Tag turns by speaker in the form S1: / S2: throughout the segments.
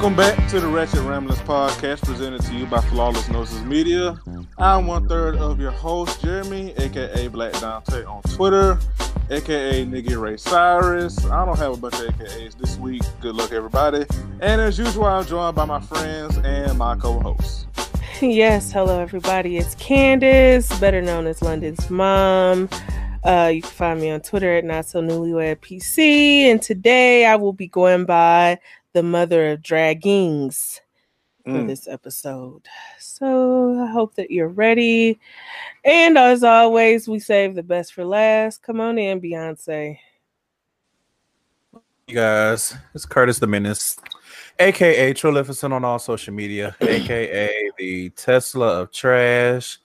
S1: Welcome back to the Ratchet Ramblings podcast presented to you by Flawless Noises Media. I'm one third of your host, Jeremy, aka Black Dante on Twitter, aka Nigga Ray Cyrus. I don't have a bunch of AKAs this week. Good luck, everybody. And as usual, I'm joined by my friends and my co hosts.
S2: Yes, hello everybody. It's Candace, better known as London's mom. Uh, you can find me on Twitter at not so newlywed PC. And today I will be going by the mother of draggings for
S1: Mm.
S2: this episode. So I hope that you're ready. And as always, we save the best for last. Come on in, Beyonce.
S3: You guys, it's Curtis the Menace, aka Trilificent on all social media, aka the Tesla of trash,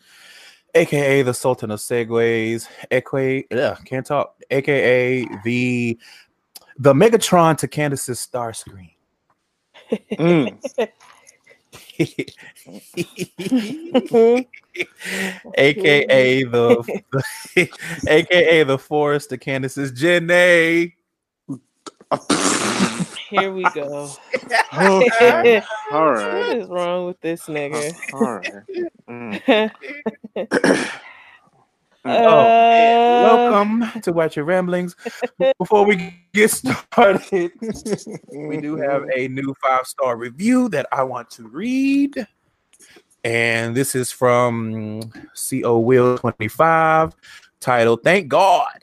S3: aka the Sultan of Segways, aka yeah, can't talk, aka the the Megatron to Candace's Starscream.
S1: Mm.
S3: aka the, aka the Forrest to Candace's Jenny.
S2: Here we go.
S1: okay. All
S2: What
S1: right.
S2: is wrong with this nigga?
S1: All right. Mm.
S2: Uh,
S3: Welcome to Ratchet Ramblings. Before we get started, we do have a new five star review that I want to read. And this is from CO Will 25, titled Thank God.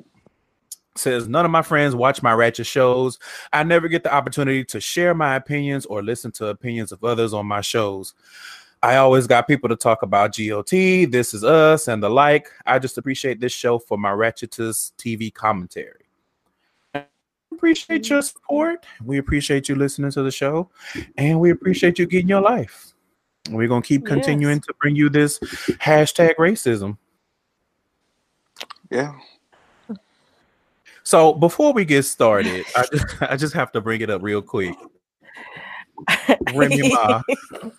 S3: Says none of my friends watch my ratchet shows. I never get the opportunity to share my opinions or listen to opinions of others on my shows. I always got people to talk about GOT, This Is Us, and the like. I just appreciate this show for my Ratchetous TV commentary. Appreciate your support. We appreciate you listening to the show, and we appreciate you getting your life. We're gonna keep
S2: Yes.
S3: continuing to bring you this hashtag racism.
S1: Yeah.
S3: So before we get started, I just I just have to bring it up real quick. Remy Ma,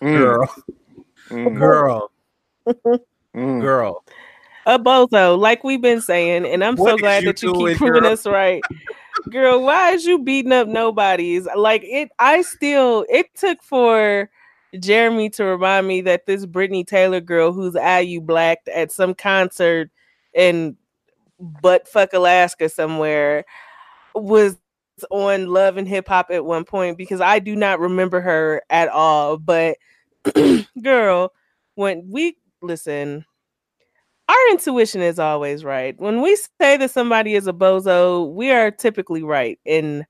S1: Mm.
S3: girl,
S1: Mm.
S3: girl,
S1: Mm.
S3: girl.
S2: a bozo, like we've been saying, and I'm
S3: What
S2: so glad
S3: you
S2: that you
S3: doing,
S2: keep proving
S3: girl?
S2: us right. Girl, why is you beating up nobodies? Like it I still it took for Jeremy to remind me that this Brittney Taylor girl who's IU blacked at some concert in butt fuck Alaska somewhere was on Love and Hip Hop at one point because I do not remember her at all. But girl, when we listen, our intuition is always right. When we say that somebody is a bozo, we are typically right in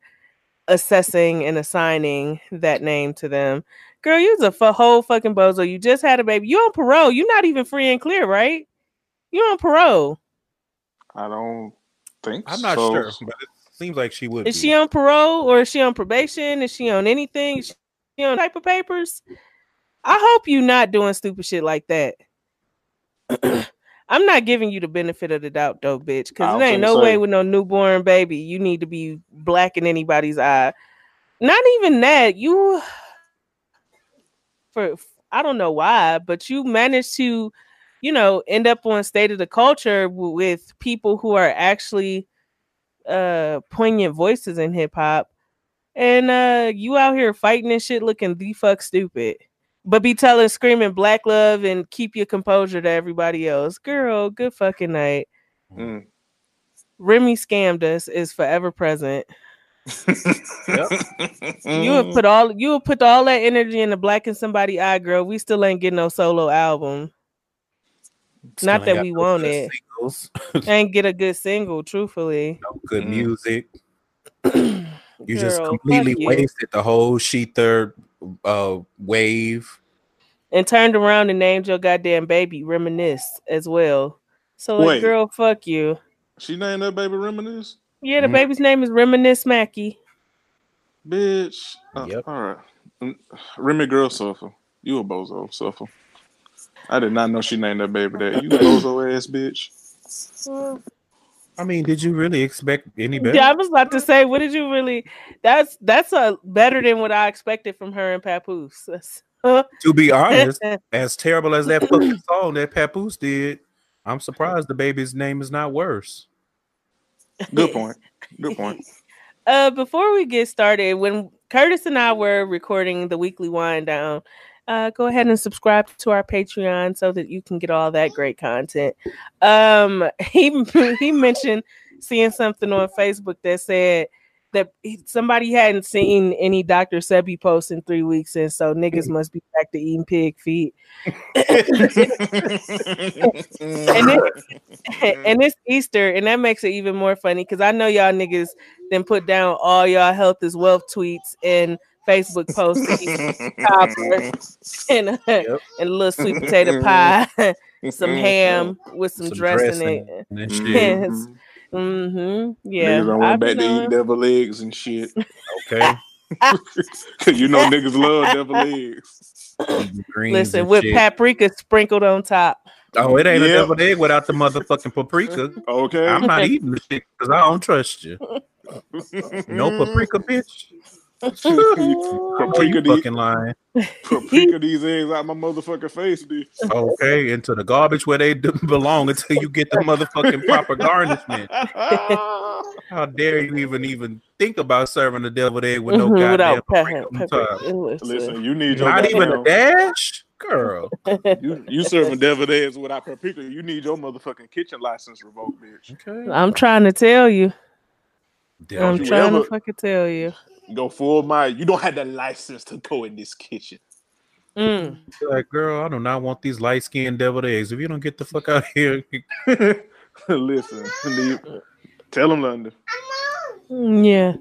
S2: assessing and assigning that name to them. Girl, you's a f- whole fucking bozo. You just had a baby. You on parole. You're not even free and clear, right? You on parole.
S1: I don't think
S3: I'm not
S1: so.
S3: sure, but it seems like she would.
S2: Is
S3: be.
S2: she on parole or is she on probation? Is she on anything? Is she on type of papers? I hope you're not doing stupid shit like that. I'm not giving you the benefit of the doubt though, bitch. Because there ain't no
S1: say.
S2: way with no newborn baby you need to be black in anybody's eye. Not even that. You for I don't know why, but you managed to, you know, end up on state of the culture with people who are actually uh poignant voices in hip hop. And uh you out here fighting and shit looking the fuck stupid. But be telling screaming black love and keep your composure to everybody else. Girl, good fucking night.
S1: Mm.
S2: Remy scammed us is forever present. You
S1: Mm.
S2: would put all you would put all that energy in the black and somebody eye, girl. We still ain't getting no solo album.
S3: Still
S2: not that we
S3: no
S2: want
S3: good
S2: it. Ain't get a good single, truthfully.
S3: no good
S1: Mm.
S3: music. You just completely
S2: fuck you.
S3: wasted the whole Shether uh wave.
S2: and turned around and named your goddamn baby Reminisce as well. So like,
S1: Wait.
S2: girl, fuck you.
S1: She named that baby Reminisce?
S2: Yeah, the
S3: Mhm.
S2: baby's name is Reminisce Mackie.
S1: Bitch. Uh,
S3: Yep.
S1: All right. Mm, Remy Girl Suffer. You a bozo, Suffer. I did not know she named that baby that. You bozo ass bitch.
S2: Well,
S3: I mean, did you really expect any better?
S2: Yeah, I was about to say, what did you really? That's that's a better than what I expected from her and Papoose.
S3: to be honest, as terrible as that fucking song that Papoose did, I'm surprised the baby's name is not worse.
S1: Good point. Good point.
S2: Uh, before we get started, when Curtis and I were recording the weekly wind down, uh, go ahead and subscribe to our Patreon so that you can get all that great content. Um, he he mentioned seeing something on Facebook that said that somebody hadn't seen any Dr. Sebi posts in three weeks, and so niggas must be back to eating pig feet. and, it, and it's Easter, and that makes it even more funny because I know y'all niggas then put down all y'all health is wealth tweets and Facebook posts and, uh, yep. and a little sweet potato pie, some ham with some, some dressing, dressing in it. Yes. Mm-hmm. Yeah.
S1: Niggas I went back to eating devil eggs and shit. Okay. Cause you know niggas love devil eggs.
S2: Listen, with shit. paprika sprinkled on top.
S3: Oh, it ain't yep. a devil egg without the motherfucking paprika.
S1: Okay.
S3: I'm not eating the shit because I don't trust you. no paprika, bitch.
S1: Paprika
S3: fucking lying.
S1: Paprika these eggs out my motherfucking face, dude.
S3: Okay, into the garbage where they belong until you get the motherfucking proper garnishment. How dare you even even think about serving the devil egg with no mm-hmm, goddamn paprika on?
S1: Listen, you need your
S3: not even a dash, girl.
S1: you you serving devil eggs without paprika? You need your motherfucking kitchen license revoked, bitch.
S2: Okay. I'm trying to tell you. I'm trying ever, to fucking tell you
S1: go full my. You don't have the license to go in this kitchen.
S2: Mm.
S3: Like, girl, I do not want these light skinned deviled eggs. If you don't get the fuck out here,
S1: listen, leave. tell them London.
S2: Mm, yeah.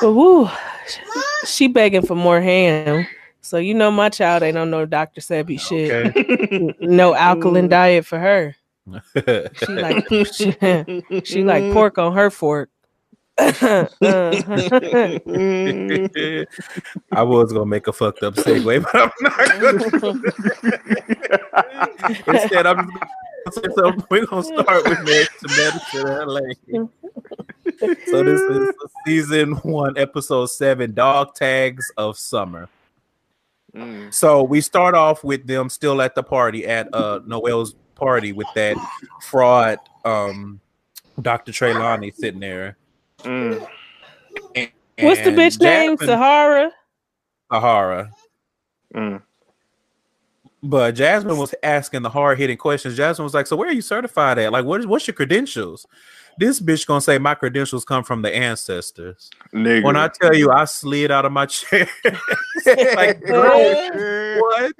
S2: But woo, she begging for more ham. So you know my child ain't on no Dr. Sebi shit. No alkaline diet for her. she like she, she like pork on her fork. I
S3: was gonna make a fucked up segue, but I'm not gonna. Instead, I'm so we're gonna start with medicine LA. so this is season one, episode seven, dog tags of summer. Mm. So we start off with them still at the party at uh Noel's party with that fraud um Dr. Treylani sitting there
S1: Mm.
S2: And, What's the bitch name? Sahara.
S3: Sahara.
S1: Mm.
S3: But Jasmine was asking the hard hitting questions. Jasmine was like, "So where are you certified at? Like, what is what's your credentials?" This bitch gonna say my credentials come from the ancestors.
S1: Nigga.
S3: When I tell you, I slid out of my chair. like, girl, what?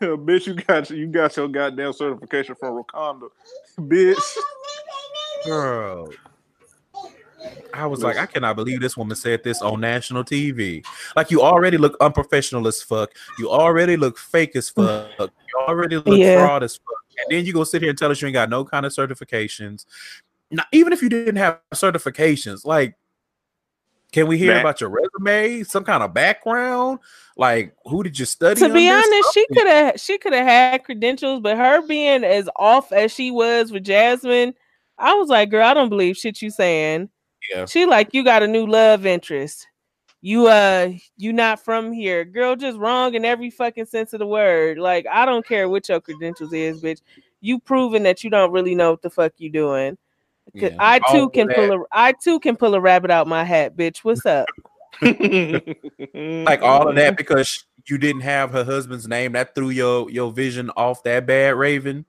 S1: bitch, you got you got your goddamn certification from Wakanda, bitch.
S3: Girl, I was like, I cannot believe this woman said this on national TV. Like, you already look unprofessional as fuck. You already look fake as mm. fuck. You already look yeah. fraud as fuck. And then you go sit here and tell us you ain't got no kind of certifications. Now, even if you didn't have certifications, like, can we hear about your resume, some kind of background? Like, who did you study?
S2: To be honest, she could have she could have had credentials, but her being as off as she was with Jasmine, I was like, girl, I don't believe shit you saying.
S3: Yeah.
S2: She like you got a new love interest. You uh you not from here. Girl, just wrong in every fucking sense of the word. Like, I don't care what your credentials is, bitch. You proven that you don't really know what the fuck you doing. Yeah. I too all can pull a I too can pull a rabbit out my hat, bitch. What's up?
S3: like all of that because you didn't have her husband's name that threw your your vision off that bad raven.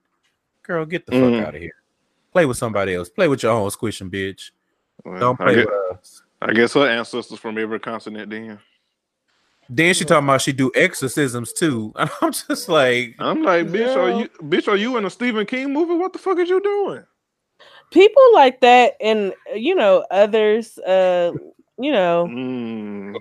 S3: Girl, get the mm. fuck out of here. Play with somebody else. Play with your own squishing bitch. Well, Don't play
S1: guess,
S3: with us.
S1: I guess her ancestors from every continent then.
S3: Then she talking about she do exorcisms too. And I'm just like
S1: I'm like, bitch, are you bitch, are you in a Stephen King movie? What the fuck is you doing?
S2: People like that and you know, others uh you know.
S1: Mm.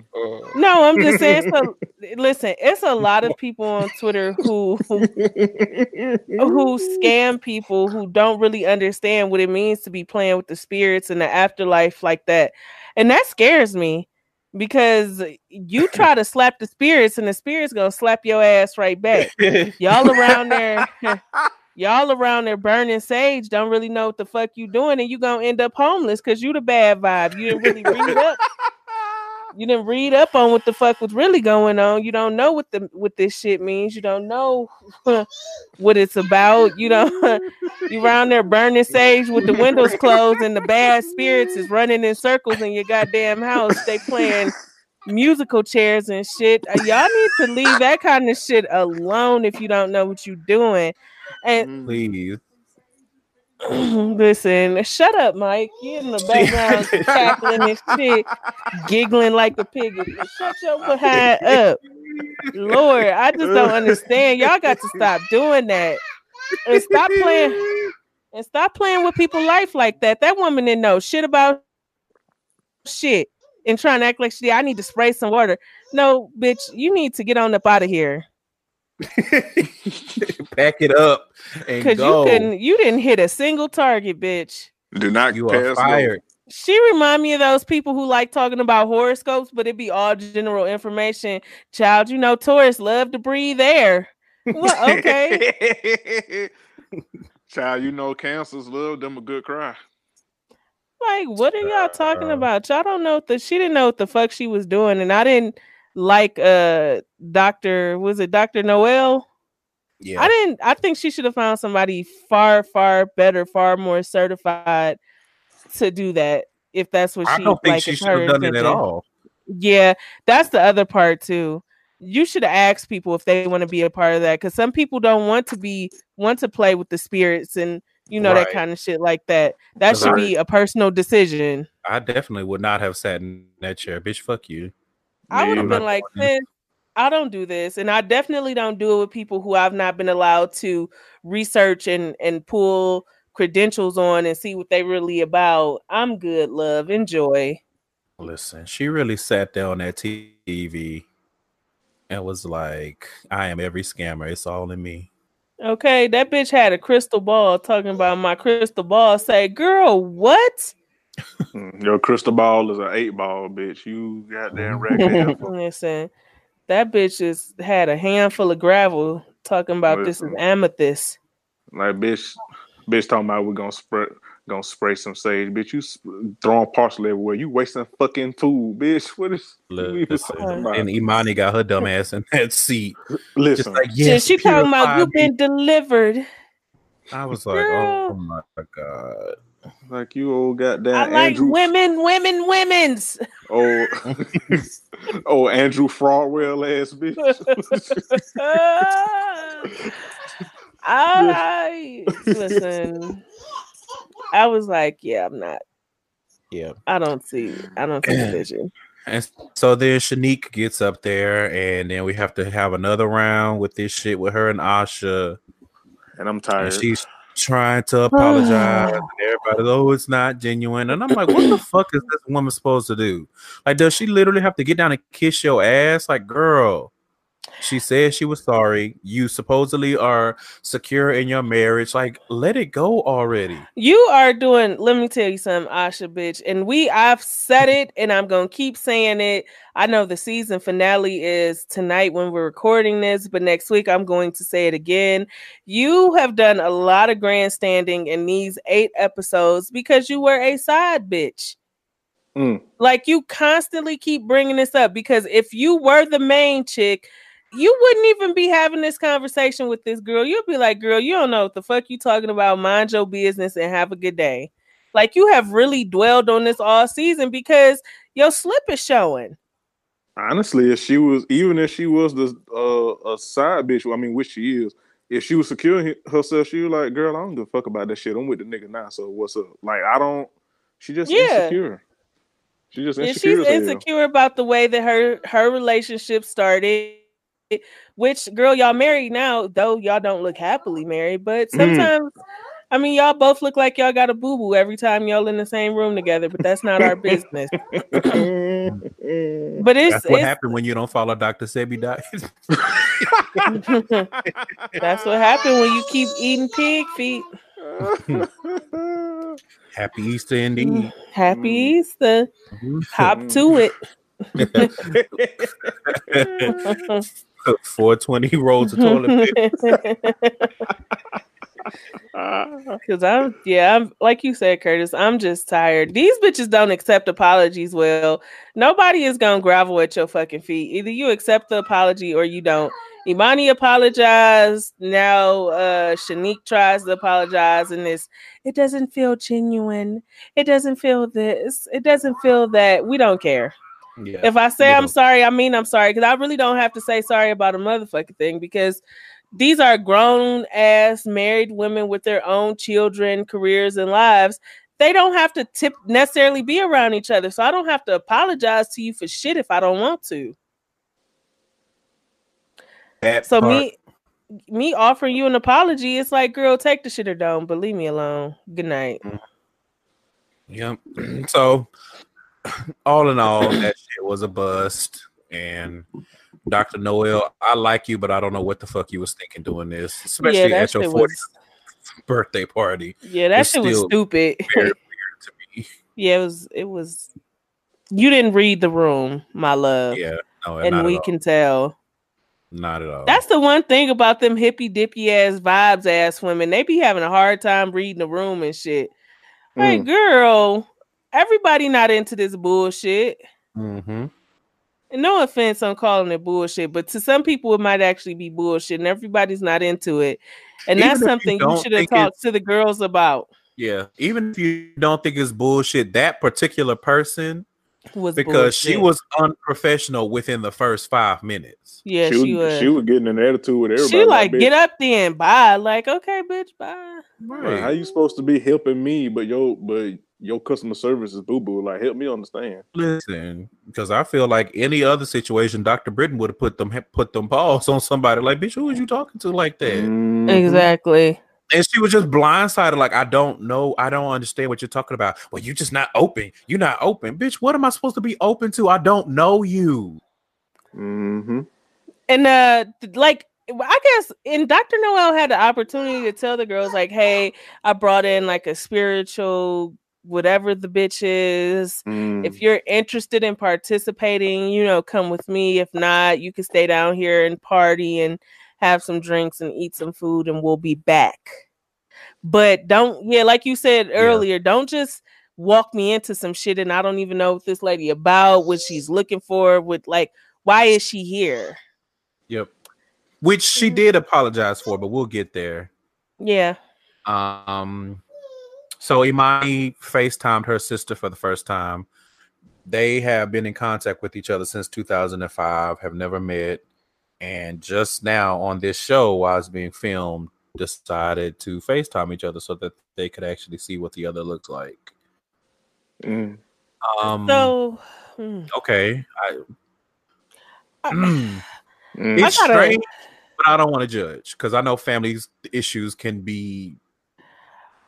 S2: No, I'm just saying. So, listen, it's a lot of people on Twitter who, who who scam people who don't really understand what it means to be playing with the spirits in the afterlife like that, and that scares me because you try to slap the spirits and the spirits gonna slap your ass right back. Y'all around there. y'all around there burning sage don't really know what the fuck you doing, and you gonna end up homeless because you the bad vibe. You didn't really read up. You didn't read up on what the fuck was really going on. You don't know what the what this shit means. You don't know what it's about. You don't you around there burning sage with the windows closed and the bad spirits is running in circles in your goddamn house. They playing musical chairs and shit. Uh, Y'all need to leave that kind of shit alone if you don't know what you're doing. And mm.
S3: Please.
S2: listen, shut up, Mike. You in the background cackling and shit, giggling like a pig. Shut your behind up. Lord, I just don't understand. Y'all got to stop doing that. And stop playing and stop playing with people's life like that. That woman didn't know shit about shit and trying to act like she I need to spray some water. No, bitch, you need to get on up out of here.
S3: Pack it up and
S2: Cause
S3: go.
S2: you couldn't you didn't hit a single target, bitch.
S1: Do not
S3: You
S1: pass
S3: are
S1: go.
S3: fired.
S2: She remind me of those people who like talking about horoscopes, but it be all general information. Child, you know, Taurus love to breathe air. Well, okay.
S1: Child, you know cancers love them a good cry.
S2: Like, what are y'all talking about? Y'all don't know what the she didn't know what the fuck she was doing, and I didn't like uh Doctor was it Doctor Noel?
S3: Yeah.
S2: I didn't. I think she should have found somebody far, far better, far more certified to do that. If that's what
S3: I
S2: she
S3: don't think
S2: like,
S3: she should have done it at all.
S2: Yeah, that's the other part too. You should ask people if they want to be a part of that because some people don't want to be want to play with the spirits and you know that kind of shit like that. That should be a personal decision.
S3: I definitely would not have sat in that chair. Bitch, fuck you.
S2: I would have been like, "Sis, I don't do this, and I definitely don't do it with people who I've not been allowed to research and and pull credentials on and see what they really about. I'm good, love. Enjoy.
S3: Listen, she really sat there on that TV and was like, I am every scammer. It's all in me.
S2: Okay, that bitch had a crystal ball talking about my crystal ball. Say, girl, what?
S1: Mm, Your crystal ball is an eight ball, bitch. You goddamn ragged.
S2: Listen, that bitch is had a handful of gravel talking about this is amethyst.
S1: like bitch, bitch talking about we're gonna spray gonna spray some sage. Bitch, you sp- throwing parsley everywhere. You wasting fucking food, bitch. What is you even
S3: Listen,
S1: talking about?
S3: and Imani got her dumb ass in that seat. Just
S1: Listen,
S3: like, yes,
S2: she talking about you've been delivered.
S3: I was like,
S2: Girl.
S3: oh my god.
S1: Like you old goddamn
S2: I like
S1: Andrew.
S2: women, women, women's.
S1: Oh, oh, Andrew Fraudwell ass bitch.
S2: I listen. I was like, yeah, I'm not.
S3: Yeah.
S2: I don't see. I don't see the vision.
S3: And so then Shanique gets up there, and then we have to have another round with this shit with her and Asha.
S1: and I'm
S3: And
S1: tired.
S3: she's trying to apologize. and everybody, oh, it's not genuine. And I'm like, what the fuck is this woman supposed to do? Like, does she literally have to get down and kiss your ass? Like, girl, she said she was sorry. You supposedly are secure in your marriage. Like, let it go already.
S2: You are doing. Let me tell you something, Asha, bitch. And we, I've said it, and I'm gonna keep saying it. I know the season finale is tonight when we're recording this, but next week I'm going to say it again. You have done a lot of grandstanding in these eight episodes because you were a side bitch.
S1: Mm.
S2: Like you constantly keep bringing this up because if you were the main chick, you wouldn't even be having this conversation with this girl. You'd be like, "Girl, you don't know what the fuck you talking about. Mind your business and have a good day." Like you have really dwelled on this all season because your slip is showing.
S1: Honestly, if she was, even if she was the uh, a side bitch, I mean, which she is, if she was securing herself, she was like, "Girl, I don't give a fuck about that shit. I'm with the nigga now. So what's up?" Like, I don't. She just
S2: Yeah.
S1: insecure. She just insecure.
S2: she's
S1: as
S2: insecure about the way that her her relationship started. Which girl, y'all married now, though y'all don't look happily married, but
S1: Mm.
S2: sometimes I mean y'all both look like y'all got a boo-boo every time y'all in the same room together, but that's not our business. But it's,
S3: That's what
S2: it's
S3: happened when you don't follow Dr. Sebi diet.
S2: that's what happened when you keep eating pig feet.
S3: Happy Easter indeed.
S2: Happy
S1: Mm.
S2: Easter. Hop to it.
S3: 420 rolls of toilet paper.
S2: Cause I'm yeah, I'm like you said, Curtis, I'm just tired. These bitches don't accept apologies well. Nobody is gonna gravel at your fucking feet. Either you accept the apology or you don't. Imani apologized. Now uh Shanique tries to apologize and this it doesn't feel genuine. It doesn't feel this. It doesn't feel that. We don't care.
S3: Yeah.
S2: If I say I'm sorry, I mean I'm sorry because I really don't have to say sorry about a motherfucking thing because these are grown ass married women with their own children, careers, and lives. They don't have to tip necessarily be around each other. So I don't have to apologize to you for shit if I don't want to.
S3: That
S2: So
S3: part-
S2: me me offering you an apology, it's like, girl, take the shit or don't, but leave me alone. Good night. Mm.
S3: Yep. so, all in all, that shit was a bust. And Dr. Noel, I like you, but I don't know what the fuck you was thinking doing this, especially
S2: yeah,
S3: at your
S2: shit
S3: 40th
S2: was
S3: birthday party.
S2: yeah, that
S3: It's
S2: shit was stupid.
S3: Very weird to me.
S2: yeah, it was it was you didn't read the room, my love.
S3: Yeah, no,
S2: and we can tell.
S3: Not at all.
S2: That's the one thing about them hippy dippy ass vibes ass women. They be having a hard time reading the room and shit. Like,
S1: Mm.
S2: girl, everybody not into this bullshit.
S3: Mm-hmm.
S2: And no offense on calling it bullshit, but to some people it might actually be bullshit, and everybody's not into it. And
S3: Even
S2: that's
S3: if you
S2: something you, should have talked to the girls about.
S3: Yeah, even if you don't think it's bullshit, that particular person
S2: Was
S3: because she was unprofessional within the first five minutes.
S2: yeah,
S1: she,
S2: she,
S1: was,
S2: was.
S1: she was getting an attitude with everybody.
S2: She like,
S1: bitch,
S2: get up then, bye. Like, okay, bitch, bye.
S1: Right. How you supposed to be helping me, but yo, but your customer service is boo boo? Like, help me understand.
S3: Listen, because I feel like any other situation, Dr. Britten would have put them put them balls on somebody. Like, bitch, who was you talking to like that?
S1: Mhm.
S2: Exactly.
S3: And she was just blindsided. Like, I don't know. I don't understand what you're talking about. Well, you're just not open. You're not open, bitch. What am I supposed to be open to? I don't know you.
S1: Mhm.
S2: And uh like I guess and Dr. Noel had the opportunity to tell the girls, like, hey, I brought in like a spiritual whatever the bitch is.
S1: Mm.
S2: If you're interested in participating, you know, come with me. If not, you can stay down here and party and have some drinks and eat some food and we'll be back. But don't yeah, like you said earlier, don't just walk me into some shit and I don't even know what this lady about, what she's looking for, with like why is she here?
S3: Yep. Which she
S2: Mhm.
S3: did apologize for, but we'll get there.
S2: Yeah.
S3: Um, so Imani FaceTimed her sister for the first time. They have been in contact with each other since 2005, have never met, and just now on this show, while it's being filmed, decided to FaceTime each other so that they could actually see what the other looks like.
S1: Mm.
S3: Um,
S2: So hmm,
S3: okay, I,
S2: I-
S1: Mm.
S3: it's
S2: gotta-
S3: strange, but I don't want to judge because I know families issues can be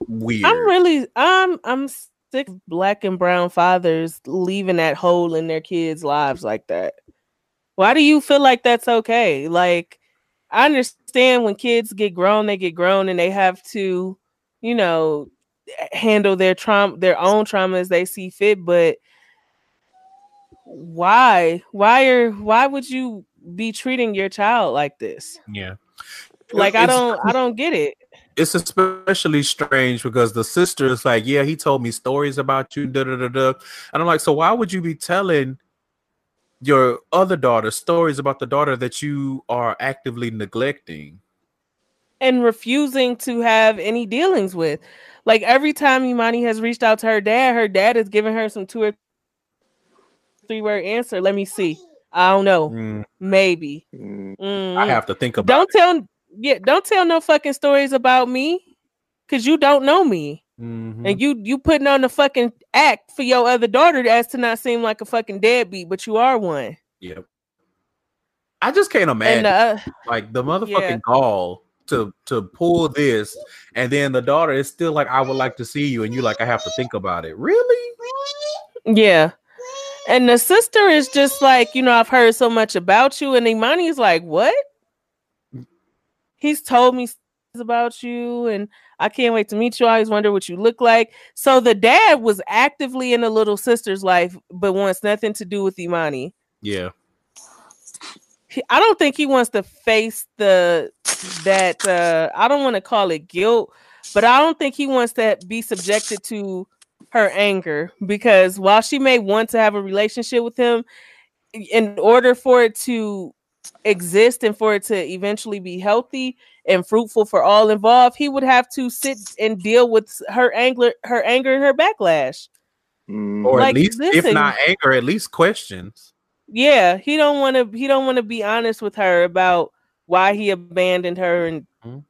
S3: weird.
S2: I'm really I'm I'm sick of black and brown fathers leaving that hole in their kids' lives like that. Why do you feel like that's okay? Like I understand when kids get grown, they get grown and they have to, you know, handle their trauma their own trauma as they see fit, but why? Why are why would you be treating your child like this?
S3: yeah.
S2: Like I don't I don't get it.
S3: It's especially strange because the sister is like, Yeah, he told me stories about you, da da da da. And I'm like, So why would you be telling your other daughter stories about the daughter that you are actively neglecting?
S2: and refusing to have any dealings with. Like every time Imani has reached out to her dad, her dad has given her some two or three word answer. Let me see. I don't know.
S3: Mm,
S2: Maybe.
S1: Mm.
S3: I
S2: Mhm.
S3: have to think about
S2: Don't tell yeah, don't tell no fucking stories about me. Cause you don't know me.
S3: Mhm.
S2: And you you putting on the fucking act for your other daughter as to not seem like a fucking deadbeat, but you are one.
S3: Yep. I just can't imagine
S2: And uh,
S3: like the motherfucking
S2: Yeah.
S3: gall to to pull this, and then the daughter is still like, I would like to see you, and you like, I have to think about it. Really?
S2: Yeah. And the sister is just like, you know, I've heard so much about you. And Imani is like, what? He's told me about you, and I can't wait to meet you. I always wonder what you look like. So the dad was actively in the little sister's life, but wants nothing to do with Imani.
S3: Yeah.
S2: He- I don't think he wants to face the that uh I don't want to call it guilt, but I don't think he wants to be subjected to her anger because while she may want to have a relationship with him, in order for it to exist and for it to eventually be healthy and fruitful for all involved, he would have to sit and deal with her anger, her anger and her backlash.
S1: Mm.
S3: Or
S2: Like,
S3: at least, if not anger, at least questions.
S2: Yeah, he don't want to. He don't want to be honest with her about why he abandoned her and
S3: Mhm.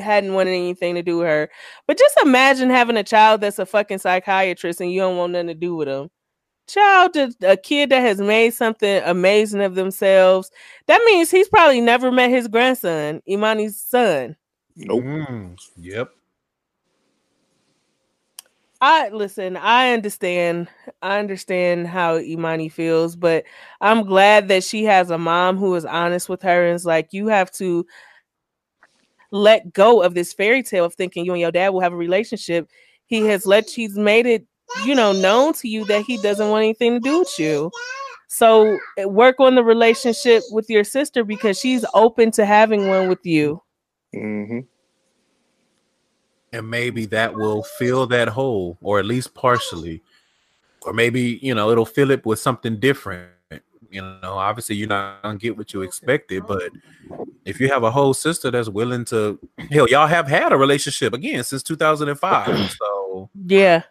S2: hadn't wanted anything to do with her. But just imagine having a child that's a fucking psychiatrist and you don't want nothing to do with him. Child, just a kid that has made something amazing of themselves. That means he's probably never met his grandson, Imani's son.
S1: Nope.
S3: Mm, yep.
S2: I listen, I understand. I understand how Imani feels, but I'm glad that she has a mom who is honest with her and is like, you have to let go of this fairy tale of thinking you and your dad will have a relationship. He has let he's made it, you know, known to you that he doesn't want anything to do with you. So eh, work on the relationship with your sister because she's open to having one with you.
S1: hmm
S3: and maybe that will fill that hole or at least partially or maybe you know it'll fill it with something different you know obviously you're not gonna get what you expected but if you have a whole sister that's willing to hell y'all have had a relationship again since 2005 so
S2: Yeah.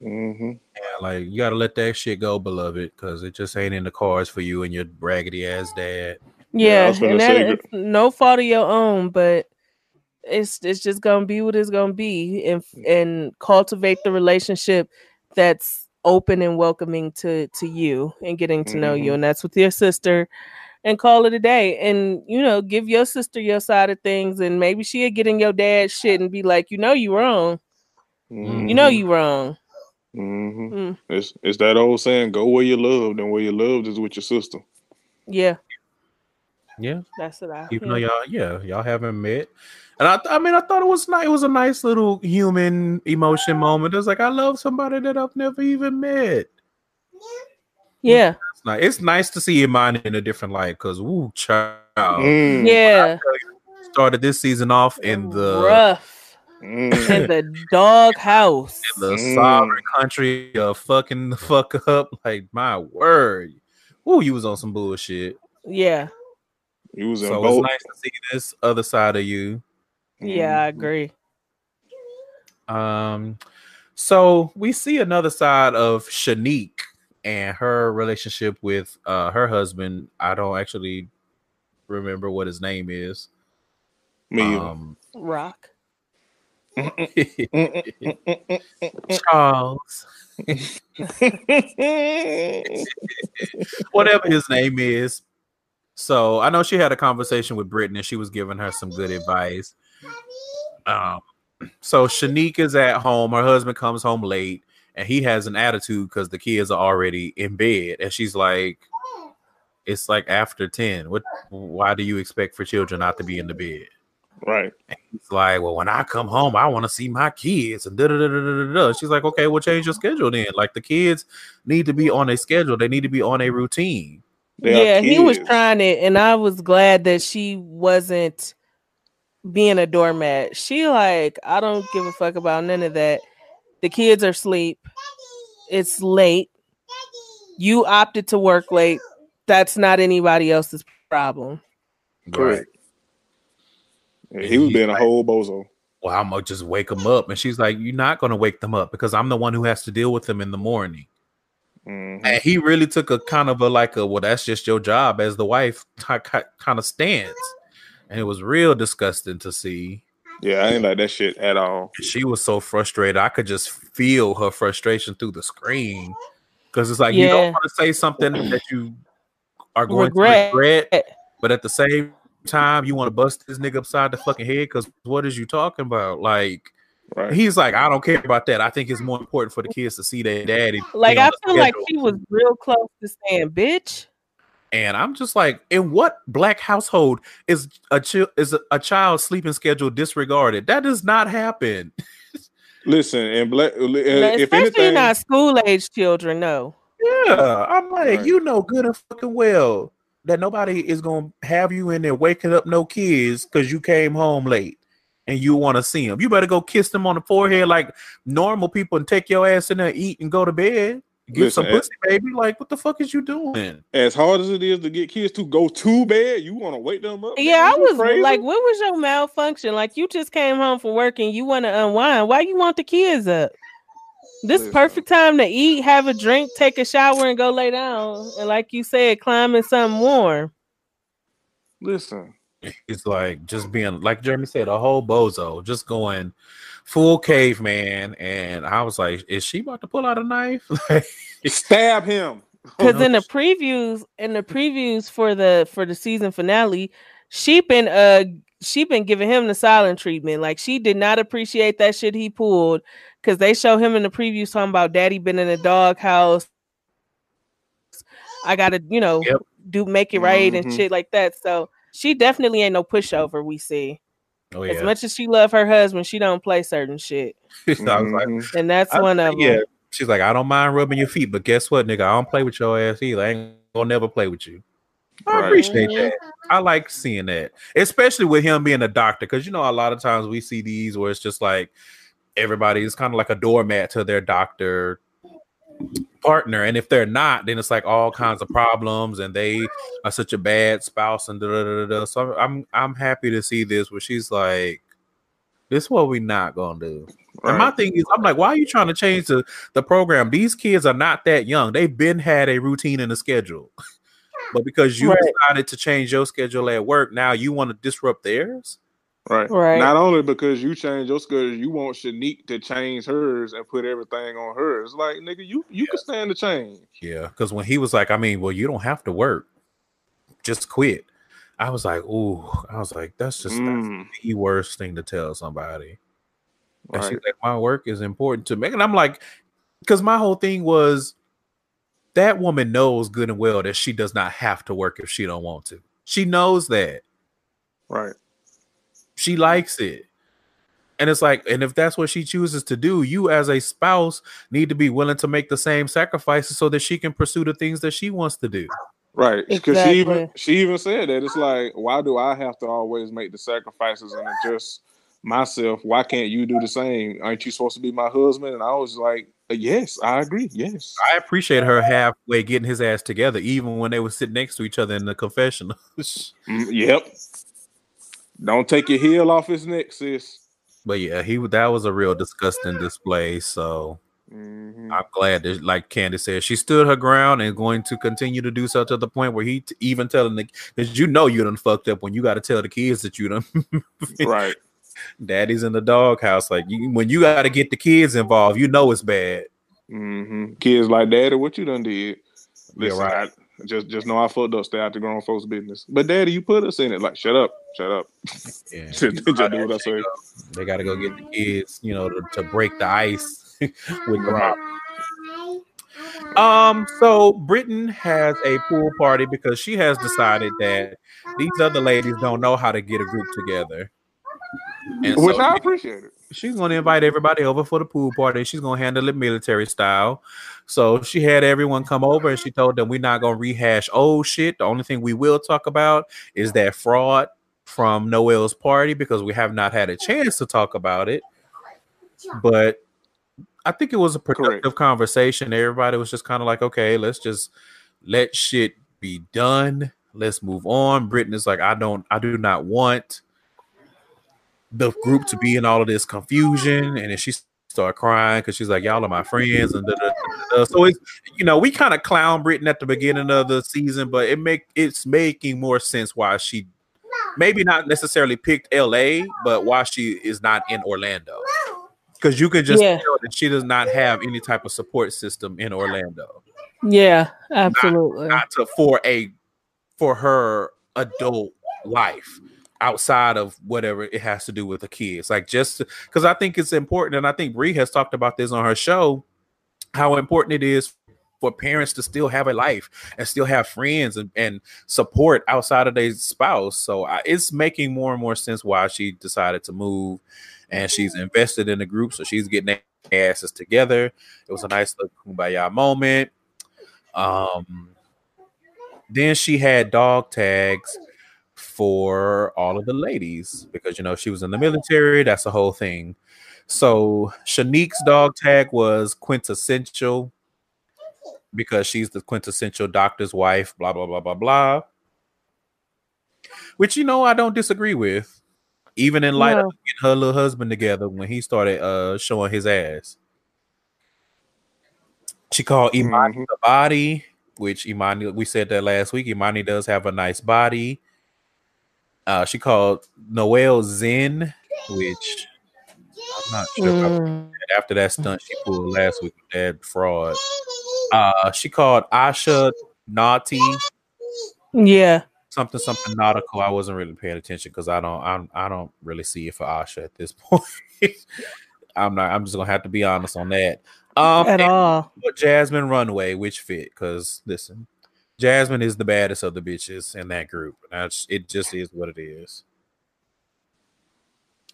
S1: Hmm
S3: yeah, like you gotta let that shit go beloved because it just ain't in the cards for you and your raggedy ass dad.
S1: Yeah,
S2: Yeah, and that, it's no fault of your own, but it's it's just gonna be what it's gonna be, and and cultivate the relationship that's open and welcoming to to you and getting to know you,
S1: Mhm.
S2: and that's with your sister, and call it a day, and you know give your sister your side of things, and maybe she'll get in your dad's shit and be like, you know you wrong, you know you wrong.
S1: Hmm
S2: Mm,
S1: It's it's that old saying: "Go where you loved, and where you loved is with your sister."
S2: yeah,
S3: yeah.
S2: That's what I.
S3: even
S2: yeah.
S3: though y'all yeah y'all haven't met. And I, I mean i thought it was nice it was a nice little human emotion moment. It was like i love somebody that i've never even met.
S2: Yeah,
S3: it's nice, it's nice to see Imani in a different light because woo child.
S1: Mm.
S2: yeah,
S3: started this season off in the
S2: rough
S1: Mm.
S2: in the dog house.
S3: in the
S1: Mm.
S3: sovereign country of fucking the fuck up like my word Ooh, you was on some bullshit
S2: Yeah,
S1: He was
S3: so
S1: both.
S3: it's nice to see this other side of you
S2: yeah, I
S1: Mhm.
S2: agree.
S3: Um, so we see another side of Shanique and her relationship with uh her husband. I don't actually remember what his name is.
S1: Me.
S3: Um,
S2: Rock.
S3: Charles, whatever his name is. So I know she had a conversation with Brittany. She was giving her some good advice. Um, so Shanique is at home. Her husband comes home late, and he has an attitude because the kids are already in bed, and she's like, "It's like after ten. What? Why do you expect for children not to be in the bed?"
S1: Right.
S3: And He's like, "Well, when I come home, I want to see my kids." And da da da da da da. She's like, "Okay, we'll change your schedule then. Like the kids need to be on a schedule. They need to be on a routine."
S1: They
S2: yeah, he was
S1: kids.
S2: trying it, and I was glad that she wasn't being a doormat. She like, I don't give a fuck about none of that. The kids are asleep. It's late. You opted to work late. That's not anybody else's problem.
S1: Correct. Yeah, he was
S3: He's
S1: being a whole bozo.
S3: Well, I'm gonna just wake them up, and she's like, "You're not gonna wake them up because I'm the one who has to deal with them in the morning."
S1: Mhm.
S3: And he really took a kind of a like a well, that's just your job as the wife kind of stance, and it was real disgusting to see.
S1: Yeah, I ain't like that shit at all.
S3: She was so frustrated. I could just feel her frustration through the screen because it's like you don't want to say something that you are going
S2: Regret.
S3: to regret, but at the same time, you want to bust this nigga upside the fucking head because what is you talking about? Like
S1: Right.
S3: he's like, I don't care about that. I think it's more important for the kids to see their daddy.
S2: Like
S3: be on
S2: I
S3: the
S2: feel like he was real close to saying, "Bitch."
S3: And I'm just like, in what black household is a chi- is a, a child sleeping schedule disregarded? That does not happen.
S1: Listen, and black. uh, if
S2: Especially
S1: anything,
S2: not school age children. No.
S3: Yeah, I'm like,
S1: Right.
S3: you know good and fucking well. That nobody is gonna have you in there waking up no kids because you came home late and you want to see them. You better go kiss them on the forehead like normal people and take your ass in there, eat, and go to bed. Get
S1: Listen,
S3: some pussy, baby. Like, what the fuck is you doing?
S1: As hard as it is to get kids to go to bed, you want to wake them up?
S2: Yeah,
S1: man?
S2: I was
S1: crazy?
S2: like, what was your malfunction? Like you just came home from work and you want to unwind. Why you want the kids up? This
S1: Listen.
S2: perfect time to eat, have a drink, take a shower, and go lay down. And like you said, climb in something warm.
S1: listen.
S3: It's like just being like Jeremy said, a whole bozo, just going full caveman. And I was like, is she about to pull out a knife?
S1: Stab him.
S2: Because in the previews, in the previews for the for the season finale, she been uh she been giving him the silent treatment. Like she did not appreciate that shit he pulled because they show him in the previews talking about daddy been in a doghouse. I gotta, you know,
S3: Yep.
S2: do make it right and
S1: Mhm.
S2: shit like that. So she definitely ain't no pushover. We see
S3: oh
S2: as much as she love her husband, she don't play certain shit,
S3: I was like,
S1: Mhm.
S2: and that's
S3: I-
S2: one of them.
S3: yeah. She's like, I don't mind rubbing your feet, but guess what, nigga? I don't play with your ass either. I ain't gonna never play with you. I
S1: Right.
S3: appreciate that. I like seeing that, especially with him being a doctor, because you know a lot of times we see these where it's just like everybody is kind of like a doormat to their doctor partner, and if they're not, then it's like all kinds of problems, and they are such a bad spouse, and da da da da. So I'm I'm happy to see this where she's like, "This is what we not gonna do." And my thing is, I'm like, why are you trying to change the, the program? These kids are not that young. They've been had a routine and a schedule. But because you
S2: Right.
S3: decided to change your schedule at work, now you want to disrupt theirs?
S1: Right.
S2: Right.
S1: Not only because you change your schedule, you want Shanique to change hers and put everything on hers. Like, nigga, you you can stand the change.
S3: Yeah. Because when he was like, I mean, well, you don't have to work. Just quit. I was like, ooh, I was like, that's just
S1: Mm,
S3: that's the worst thing to tell somebody. And she's like, my work is important to me. And I'm like, because my whole thing was that woman knows good and well that she does not have to work if she don't want to. She knows that.
S1: Right.
S3: She likes it. And it's like, and if that's what she chooses to do, you as a spouse need to be willing to make the same sacrifices so that she can pursue the things that she wants to do.
S1: Right. Because she even she even said that it's like, why do I have to always make the sacrifices and adjust myself? Why can't you do the same? Aren't you supposed to be my husband? And I was like, yes, I agree. Yes.
S3: I appreciate her halfway getting his ass together, even when they were sitting next to each other in the confessional.
S1: Mm, yep. Don't take your heel off his neck, sis.
S3: but yeah, he that was a real disgusting display. So
S1: Mhm.
S3: I'm glad that, like Candace said, she stood her ground and going to continue to do so to the point where he t- even telling the because you know you done fucked up when you got to tell the kids that you done
S1: Right.
S3: daddy's in the doghouse. Like you, when you got to get the kids involved, you know it's bad.
S1: hmm Kids like, Daddy, what you done did?
S3: Yeah, right.
S1: I- just just know I fucked up. Stay out the grown folks' business. But Daddy, you put us in it. Like, shut up, shut up.
S3: Yeah,
S1: Just, just do what I say.
S3: They got to go get the kids, you know, to, to break the ice with the mop. Um, so Britten has a pool party because she has decided that these other ladies don't know how to get a group together. And
S1: Which
S3: so
S1: I appreciate it.
S3: She's going to invite everybody over for the pool party. She's going to handle it military style. So she had everyone come over and she told them we're not going to rehash old shit. The only thing we will talk about is that fraud from Noel's party because we have not had a chance to talk about it. But I think it was a productive
S1: Correct.
S3: conversation. Everybody was just kind of like, okay, let's just let shit be done. Let's move on. Britten is like, I don't, I do not want the group to be in all of this confusion. And then she started crying because she's like, Y'all are my friends. And da, da, da, so it's you know, we kind of clown Britten at the beginning of the season, but it make it's making more sense why she maybe not necessarily picked LA, but why she is not in Orlando. Because you can just
S2: Yeah.
S3: tell that she does not have any type of support system in Orlando.
S2: Yeah, absolutely.
S3: Not to for a for her adult life outside of whatever it has to do with the kids. Like just because I think it's important, and I think Bree has talked about this on her show, how important it is for parents to still have a life and still have friends and, and support outside of their spouse. So I, it's making more and more sense why she decided to move, and she's invested in the group, so she's getting their asses together. It was a nice little kumbaya moment. Um, then she had dog tags for all of the ladies because you know she was in the military. That's the whole thing. So Shanique's dog tag was quintessential because she's the quintessential doctor's wife. Blah blah blah blah blah. Which you know I don't disagree with, even in light
S2: No.
S3: of getting her little husband together when he started uh showing his ass. She called Imani
S1: Mhm.
S3: the body, which Imani we said that last week. Imani does have a nice body. Uh, she called Noelle Zen, which I'm not sure.
S2: Mm.
S3: After that stunt she pulled last week with that fraud, uh, she called Asha naughty
S2: Yeah.
S3: something something nautical. I wasn't really paying attention because I don't I'm, I don't really see it for Asha at this point. I'm not. I'm just gonna have to be honest on that. Um,
S2: At all.
S3: Jasmine Runway, which fit because listen, Jasmine is the baddest of the bitches in that group. That's it. Just is what it is.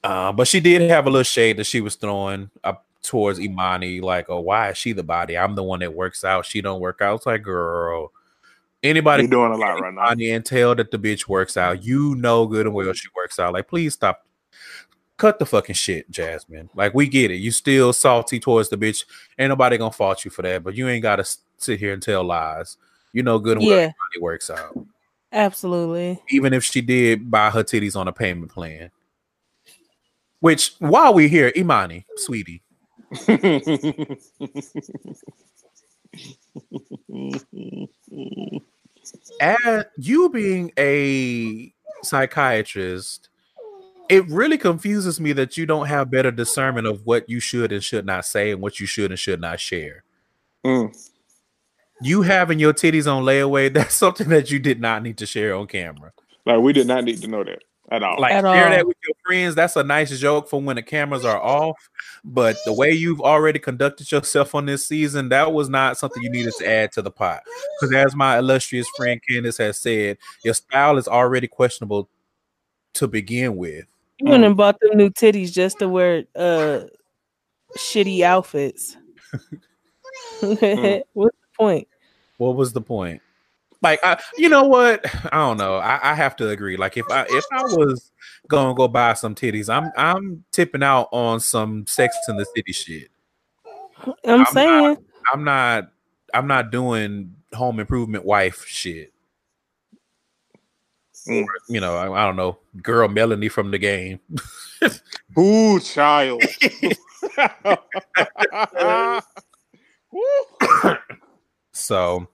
S3: Uh, but she did have a little shade that she was throwing up towards Imani, like, "Oh, why is she the body? I'm the one that works out. She don't work out." It's like, girl, anybody
S1: You're doing a lot right now.
S3: And tell that the bitch works out. You know good and well she works out. Like, please stop. Cut the fucking shit, Jasmine. Like, we get it. You still salty towards the bitch. Ain't nobody gonna fault you for that, but you ain't gotta sit here and tell lies. You know good and well
S2: Yeah.
S3: everybody works out.
S2: Absolutely.
S3: Even if she did buy her titties on a payment plan. Which while we here, Imani, sweetie, at you being a psychiatrist, it really confuses me that you don't have better discernment of what you should and should not say and what you should and should not share.
S1: Mm.
S3: You having your titties on layaway, that's something that you did not need to share on camera.
S1: Like we did not need to know that at all.
S3: Like
S2: At
S3: share
S2: all.
S3: that with your friends. That's a nice joke for when the cameras are off. But the way you've already conducted yourself on this season, that was not something you needed to add to the pot. Because as my illustrious friend Candace has said, your style is already questionable to begin with.
S2: You went and bought them new titties just to wear uh shitty outfits. What's the point?
S3: What was the point? Like, I, you know what? I don't know. I, I have to agree. Like, if I if I was gonna go buy some titties, I'm I'm tipping out on some Sex in the City shit.
S2: I'm,
S3: I'm
S2: saying
S3: I'm not I'm not doing home improvement wife shit.
S1: Mm.
S3: You know, I, I don't know, girl Melanie from the game.
S1: Ooh, child.
S3: So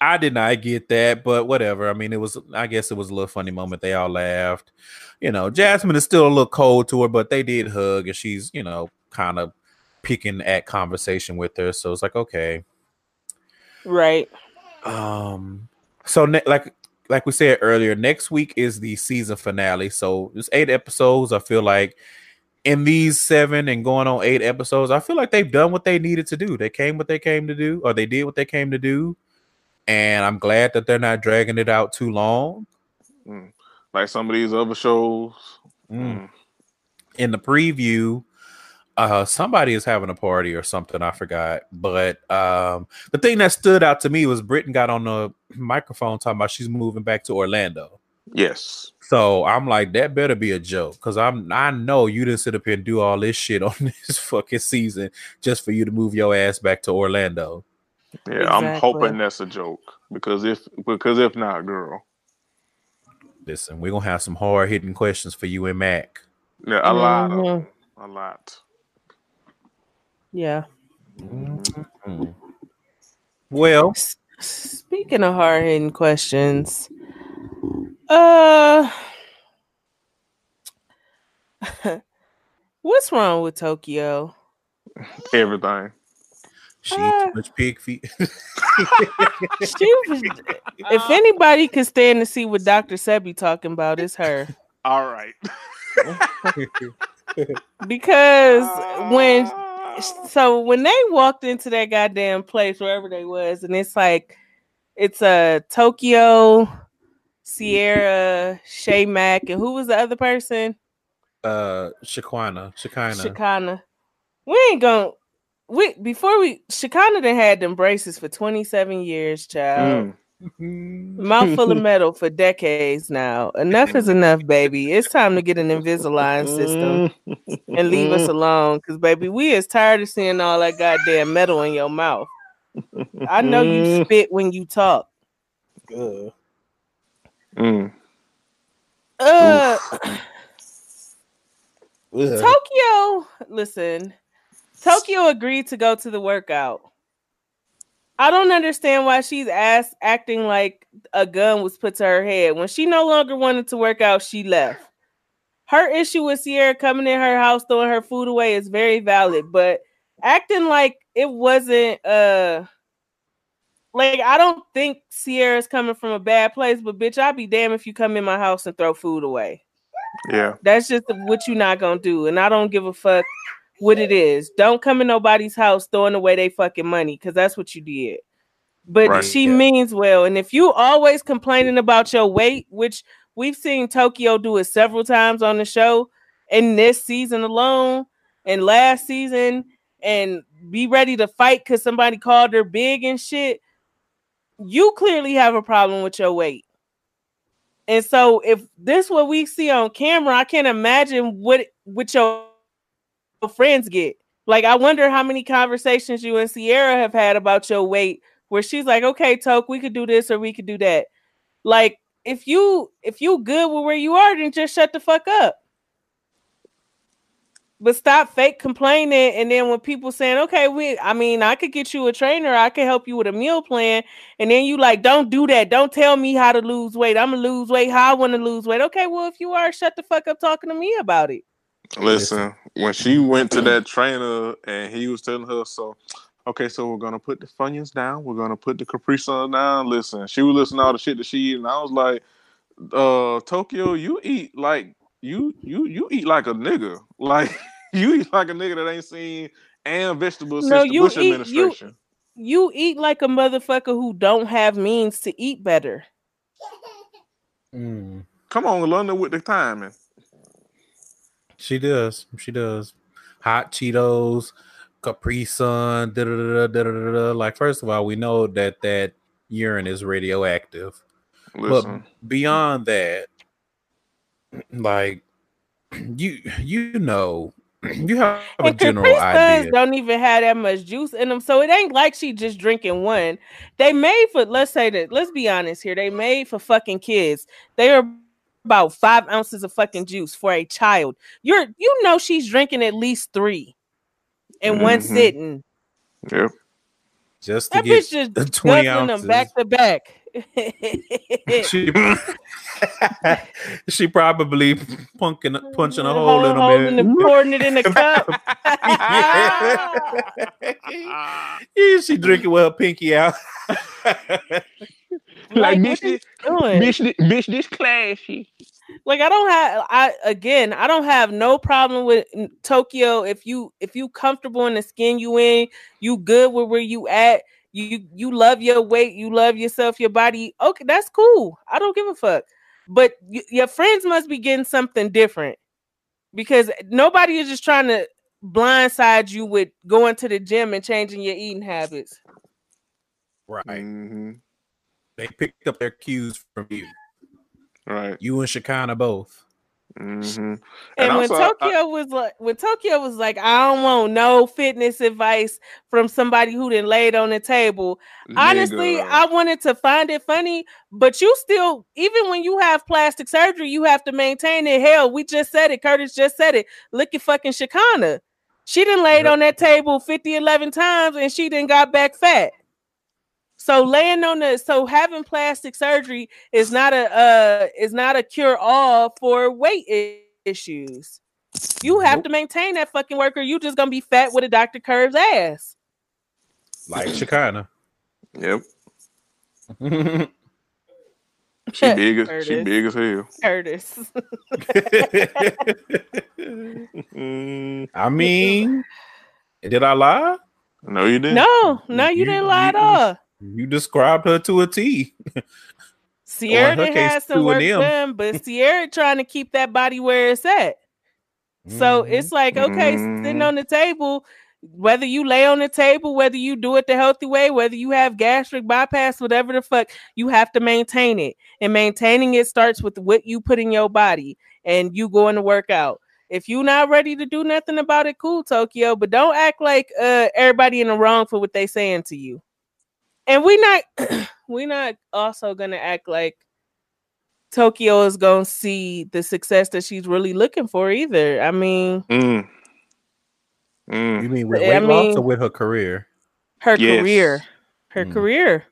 S3: I did not get that, but whatever. I mean, it was I guess it was a little funny moment. They all laughed. You know, Jasmine is still a little cold to her, but they did hug and she's, you know, kind of picking at conversation with her. So it's like, okay.
S2: right.
S3: Um so ne- like like we said earlier, next week is the season finale. So it's eight episodes. I feel like in these seven and going on eight episodes, I feel like they've done what they needed to do. They came what they came to do, or they did what they came to do. And I'm glad that they're not dragging it out too long.
S1: like some of these other shows.
S3: Mm. In the preview, uh somebody is having a party or something, I forgot. But um the thing that stood out to me was Britten got on the microphone talking about she's moving back to Orlando.
S1: Yes.
S3: So I'm like, that better be a joke, because I'm I know you didn't sit up here and do all this shit on this fucking season just for you to move your ass back to Orlando.
S1: Yeah, I'm hoping that's a joke because if because if not, girl,
S3: Listen, we're gonna have some hard hitting questions for you and Mac.
S1: yeah, a lot, of,
S2: Mhm.
S1: a lot.
S2: Yeah.
S3: Mhm. Well,
S2: Speaking of hard hitting questions, uh, what's wrong with Tokyo?
S1: Everything.
S3: she eat
S2: Ah.
S3: too much pig feet.
S2: She was, if anybody could stand to see what Dr. Sebi talking about, it's her.
S1: All right.
S2: Because when
S1: Ah.
S2: so when they walked into that goddamn place wherever they was, and it's like it's a uh, Tokyo, Sierra, Shay Mack, and who was the other person?
S3: uh Shaquana, Shakina.
S2: Shakana. We ain't gonna we before we Shakana done had them braces for 27 years, child.
S1: Mm.
S2: Mouthful of metal for decades now. Enough is enough, baby. It's time to get an Invisalign system and leave us alone. Because, baby, we is tired of seeing all that goddamn metal in your mouth. I know you spit when you talk.
S3: Good.
S1: Mm.
S2: Uh, Tokyo, listen. Tokyo agreed to go to the workout. I don't understand why she's ass acting like a gun was put to her head. When she no longer wanted to work out, she left. Her issue with Sierra coming in her house throwing her food away is very valid, but acting like it wasn't uh like I don't think Sierra's coming from a bad place, but bitch, I'd be damn if you come in my house and throw food away.
S1: Yeah.
S2: That's just what you're not gonna do, and I don't give a fuck what it is. Don't come in nobody's house throwing away their fucking money because that's what you did. But
S1: Right.
S2: she
S3: Yeah.
S2: means well, and if you always complaining about your weight, which we've seen Tokyo do it several times on the show, in this season alone, and last season, and be ready to fight because somebody called her big and shit. You clearly have a problem with your weight. And so if this what we see on camera, I can't imagine what what your friends get. Like I wonder how many conversations you and Sierra have had about your weight where she's like, "Okay, Toke, we could do this or we could do that." Like if you if you good with where you are, then just shut the fuck up. But stop fake complaining and then when people saying, "Okay, we I mean, I could get you a trainer, I could help you with a meal plan." And then you like, "Don't do that. Don't tell me how to lose weight. I'm going to lose weight how I want to lose weight." Okay, well, if you are, shut the fuck up talking to me about it.
S1: Listen, when she went to that trainer and he was telling her, so okay, so we're gonna put the Funyuns down, we're gonna put the Capri Sun down. Listen, she was listening to all the shit that she eat, and I was like, uh, Tokyo, you eat like you you you eat like a nigga, like you eat like a nigga that ain't seen and vegetables
S2: No,
S1: since the
S2: you
S1: Bush
S2: eat-
S1: administration.
S2: You eat like a motherfucker who don't have means to eat better.
S3: Mm.
S1: Come on, London with the timing.
S3: She does. She does. Hot Cheetos, Capri Sun, da da da da da da. da. Like, first of all, we know that that urine is radioactive.
S1: Listen,
S3: But beyond that, like you you know, you have a
S2: And
S3: general
S2: Suns
S3: idea.
S2: don't even have that much juice in them, so it ain't like she just drinking one. They made for let's say that let's be honest here. They made for fucking kids. They are about five ounces of fucking juice for a child. You're you know she's drinking at least three in one
S1: Mhm.
S2: sitting.
S1: yep.
S3: Just to
S2: That
S3: get
S2: bitch just
S3: the 20
S2: guzzling them
S3: ounces.
S2: back to back.
S3: She, she probably punking, punching a
S2: Hole-
S3: hole in
S2: hole
S3: them.
S2: and pouring it in the cup.
S3: yeah. yeah, she drinking with her pinky out.
S2: Like,
S1: bitch,
S2: what is
S1: this, bitch, this, bitch, this classy.
S2: like I don't have I again I don't have no problem with Tokyo if you if you comfortable in the skin you in you good with where you at you you, you love your weight you love yourself your body okay that's cool I don't give a fuck but y- your friends must be getting something different because nobody is just trying to blindside you with going to the gym and changing your eating habits
S3: Right.
S1: hmm
S3: They picked up their cues from you.
S1: Right.
S3: You and Shakana both.
S1: Hmm
S2: And,
S1: And
S2: when
S1: also, I-
S2: Tokyo was like, when Tokyo was like, I don't want no fitness advice from somebody who didn't lay it on the table. Honestly, I wanted to find it funny, but you still, even when you have plastic surgery, you have to maintain it. Hell, we just said it. Curtis just said it. Look at fucking Shakana. She didn't lay it
S3: Yep.
S2: on that table 50, 11 times and she didn't got back fat. So laying on the so having plastic surgery is not a uh is not a cure all for weight issues. You have
S3: Nope.
S2: to maintain that fucking worker. You just gonna be fat with a Dr. Curve's ass.
S3: Like Shakana.
S1: Yep. She big as she big as hell.
S2: Curtis.
S3: I mean, did I lie?
S1: no, you didn't.
S2: no, no, you,
S3: You-
S2: didn't lie at
S3: you-
S2: all.
S3: You described her to a T.
S2: Sierra
S3: in her
S2: done
S3: case,
S2: some
S3: two of
S2: work
S3: them.
S2: done, but Sierra trying to keep that body where it's at. So
S3: Mhm.
S2: it's like, okay, sitting
S1: Mhm.
S2: on the table, whether you lay on the table, whether you do it the healthy way, whether you have gastric bypass, whatever the fuck, you have to maintain it. And maintaining it starts with what you put in your body and you going to work out. If you're not ready to do nothing about it, cool, Tokyo. But don't act like uh everybody in the wrong for what they saying to you. And we not we not also gonna act like Tokyo is gonna see the success that she's really looking for either. I mean,
S1: Mm. Mm.
S3: You mean with
S2: I
S3: weight loss
S2: mean-
S3: or with her career?
S2: her
S1: Yes.
S2: career, her
S3: Mm.
S2: career.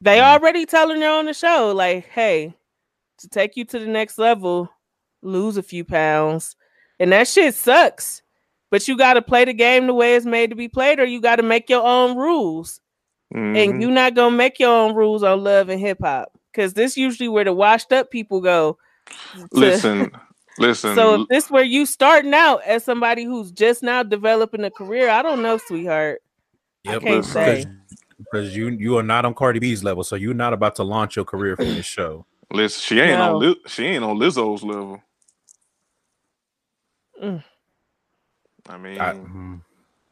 S2: They
S3: Mm.
S2: already telling her on the show, like, hey, to take you to the next level, lose a few pounds. And that shit sucks. But you got to play the game the way it's made to be played, or you got to make your own rules.
S1: Mhm.
S2: And you're not gonna make your own rules on love and hip hop. Cause this usually where the washed up people go. to-
S1: listen, listen.
S2: So if this where you starting out as somebody who's just now developing a career, I don't know, sweetheart. I can't
S1: listen.
S2: say.
S3: Because you you are not on Cardi B's level, so you're not about to launch your career from this show.
S1: listen, she ain't
S2: No.
S1: on Li- she ain't on Lizzo's level.
S2: Mm.
S1: I mean,
S3: I, mm.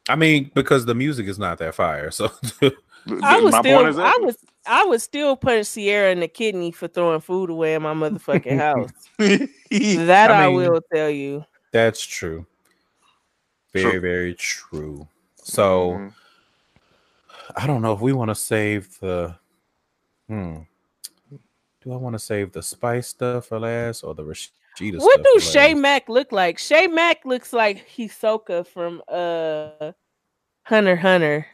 S3: I mean, because the music is not that fire. So
S1: th-
S2: I was still,
S1: point is
S2: I was, I would still punch Sierra in the kidney for throwing food away in my motherfucking house. That I,
S3: I mean-
S2: will tell you.
S3: that's true. Very,
S1: True.
S3: very true. So
S1: Mhm.
S3: I don't know if we want to save the. Hmm. Do I want to save the spice stuff for last or the Rasheeda
S2: What
S3: stuff
S2: do
S3: for
S2: Shay
S3: last?
S2: Mack look like? Shay Mack looks like Hisoka from uh Hunter Hunter.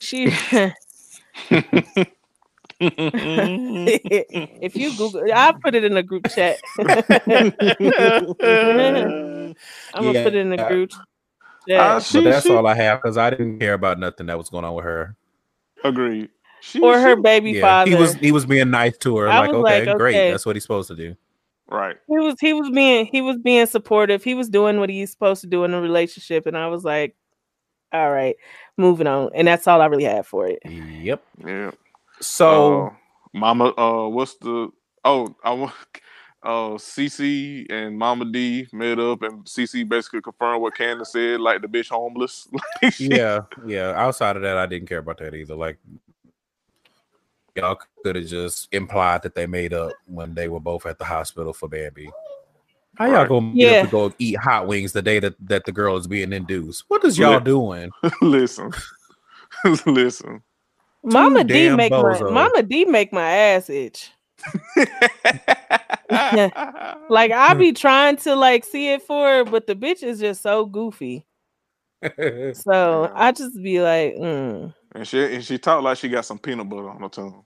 S2: She if you Google I'll put it in a group chat. I'm gonna put it in a
S3: Yeah.
S2: group
S1: Uh,
S2: chat.
S1: she,
S3: But that's
S1: she-
S3: all I have because I didn't care about nothing that was going on with her.
S1: agreed. She,
S2: or her
S1: she-
S2: baby
S3: yeah,
S2: father.
S3: he was he was being nice to her.
S2: I
S3: Like,
S2: was
S3: okay,
S2: like,
S3: great, that's what he's supposed to do.
S1: right.
S2: he was he was being he was being supportive. He was doing what he's supposed to do in a relationship, and I was like, all right, moving on. And that's all I really had for it.
S3: Yep.
S1: Yeah.
S3: So
S1: uh, Mama, uh, what's the? Oh, I want. Uh, CC and Mama D met up, and CC basically confirmed what Candace said, like the bitch homeless.
S3: Yeah, yeah. Outside of that, I didn't care about that either. Like y'all could have just implied that they made up when they were both at the hospital for Bambi. How y'all
S1: Right.
S3: gonna get
S2: Yeah.
S3: up to go eat hot wings the day that, that the girl is being induced? What is y'all doing?
S1: listen, listen.
S2: Mama D
S3: damn
S2: make my. Mama D make my ass itch. Like I be trying to like see it for her, but the bitch is just so goofy. So I just be like, mm.
S1: and she and she talked like she got some peanut butter on her tongue.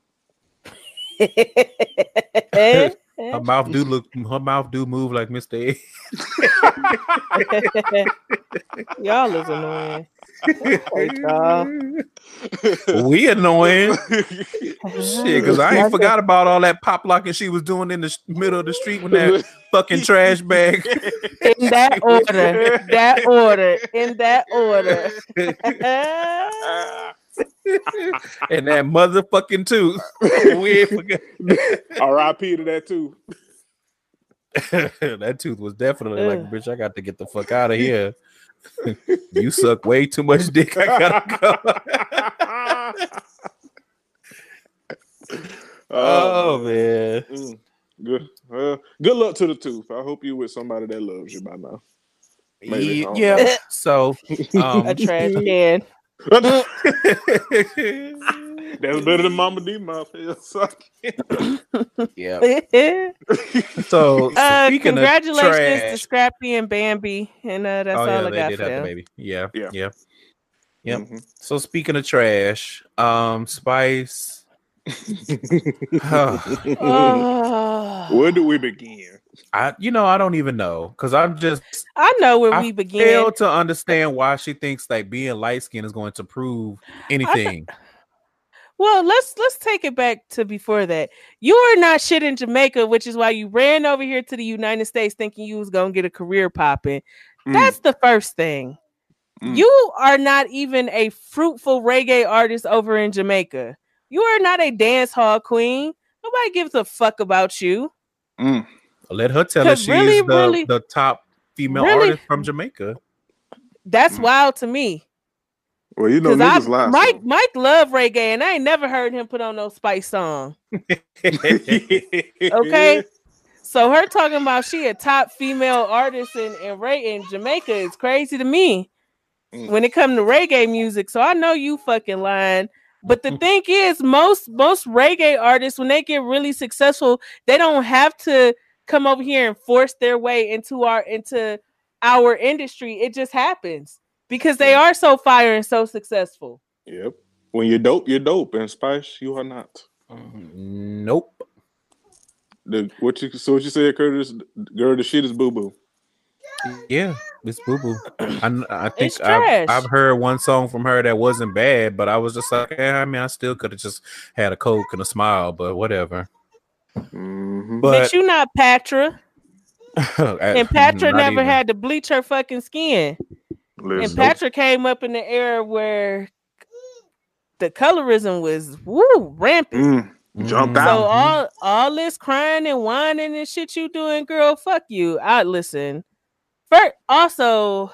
S3: Her mouth do look her mouth do move like Mr. A.
S2: Y'all is annoying. Y'all.
S3: we annoying. Shit, because I ain't forgot about all that pop locking she was doing in the middle of the street with that fucking trash bag.
S2: In that order. That order. In that order.
S3: and that motherfucking tooth. we ain't forgot.
S1: R.I.P. to that too.
S3: that tooth was definitely like, bitch, I got to get the fuck out of here. you suck way too much dick. I gotta go. oh man.
S1: Mm, good. Uh, good luck to the tooth. I hope you with somebody that loves you by now. Maybe,
S3: Ye- yeah. So um,
S2: A trash can.
S1: That's better than Mama D mouth. Hell,
S3: yeah.
S2: uh,
S3: So speaking of
S2: congratulations to Scrappy and Bambi. And uh, that's
S3: oh
S2: all
S3: yeah,
S2: I
S3: they
S2: got
S3: did
S2: for
S3: have the baby. Yeah,
S1: Yeah.
S3: yeah. Yep.
S1: Mhm.
S3: So speaking of trash, um, Spice.
S2: Oh,
S1: Where do we begin?
S3: I, you know, I don't even know because I'm just
S2: I know where
S3: I
S2: we begin.
S3: fail to understand why she thinks like being light skinned is going to prove anything.
S2: Well, let's let's take it back to before that. You are not shit in Jamaica, which is why you ran over here to the United States thinking you was gonna get a career popping.
S1: Mm,
S2: That's the first thing.
S1: Mm.
S2: You are not even a fruitful reggae artist over in Jamaica. You are not a dance hall queen. Nobody gives a fuck about you.
S1: mm.
S3: Let her tell us
S2: Cause
S3: she's
S2: really,
S3: the,
S2: really-
S3: the top female
S2: really-
S3: artist from Jamaica.
S2: That's wild to me.
S1: Well, you know,
S2: Because
S1: niggas lie.
S2: Mike Mike love reggae, and I ain't never heard him put on no Spice song. Okay. So her talking about she a top female artist in in, Ray, in Jamaica is crazy to me
S1: Mm.
S2: when it comes to reggae music. So I know you fucking lying. But the thing is, most most reggae artists, when they get really successful, they don't have to come over here and force their way into our into our industry. It just happens because they are so fire and so successful.
S1: Yep. When you're dope, you're dope, and Spice, you are not.
S3: Mm, nope.
S1: The what you so what you said, Curtis? Girl, the shit is boo boo.
S3: Yeah, it's boo boo. I, I think I've. I've heard one song from her that wasn't bad, but I was just like, yeah, I mean, I still could have just had a coke and a smile, but whatever.
S1: Mm-hmm.
S3: But
S2: But you not Patra, and Patra never
S3: even.
S2: had to bleach her fucking skin. And Patra came up in the era where the colorism was woo rampant.
S1: Mm, jumped
S3: Mhm.
S2: So all all this crying and whining and shit you doing, girl, fuck you. I listen. First, also,